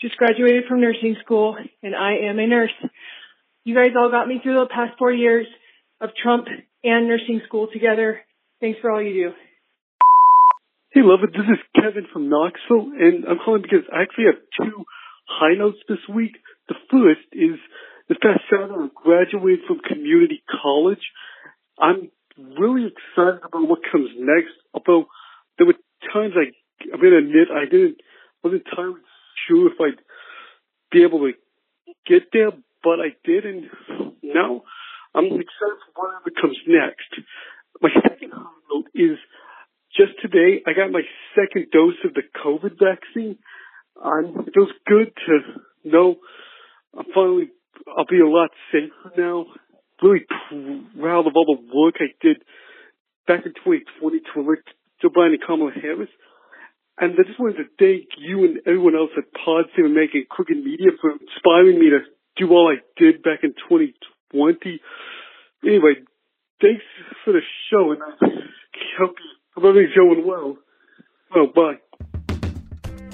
just graduated from nursing school and I am a nurse. You guys all got me through the past four years of Trump and nursing school together. Thanks for all you do. Hey, love it. This is Kevin from Knoxville, and I'm calling because I actually have two high notes this week. The first is this past Saturday I graduated from community college. I'm really excited about what comes next. Although there were times I, I'm gonna admit I didn't wasn't entirely sure if I'd be able to get there, but I did, and now I'm excited for whatever comes next. My second note is just today I got my second dose of the COVID vaccine. Um, it feels good to know I'm finally, I'll be a lot safer now. Really proud of all the work I did back in 2020 to elect Joe Biden and Kamala Harris. And I just wanted to thank you and everyone else at Pod and making Crooked Media for inspiring me to do all I did back in 2020. Anyway, thanks for the show, and I hope, you, hope everything's going well. Well, bye.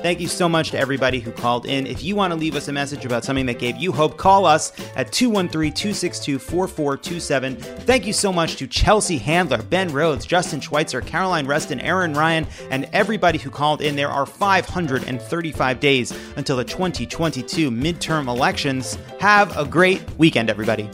Thank you so much to everybody who called in. If you want to leave us a message about something that gave you hope, call us at 213 262 4427. Thank you so much to Chelsea Handler, Ben Rhodes, Justin Schweitzer, Caroline Reston, Erin Ryan, and everybody who called in. There are 535 days until the 2022 midterm elections. Have a great weekend, everybody.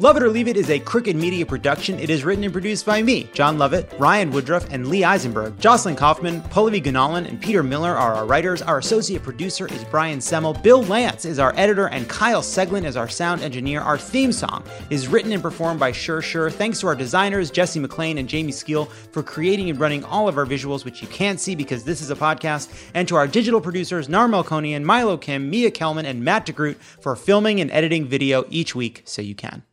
Love It or Leave It is a Crooked Media production. It is written and produced by me, Jon Lovett, Ryan Woodruff, and Lee Eisenberg. Jocelyn Kaufman, Pallavi Gunalan, and Peter Miller are our writers. Our associate producer is Brian Semmel. Bill Lance is our editor, and Kyle Seglin is our sound engineer. Our theme song is written and performed by Sure Sure. Thanks to our designers, Jesse McLean and Jamie Skeel, for creating and running all of our visuals, which you can't see because this is a podcast. And to our digital producers, Nar Melkonian, Milo Kim, Mia Kelman, and Matt DeGroot for filming and editing video each week so you can.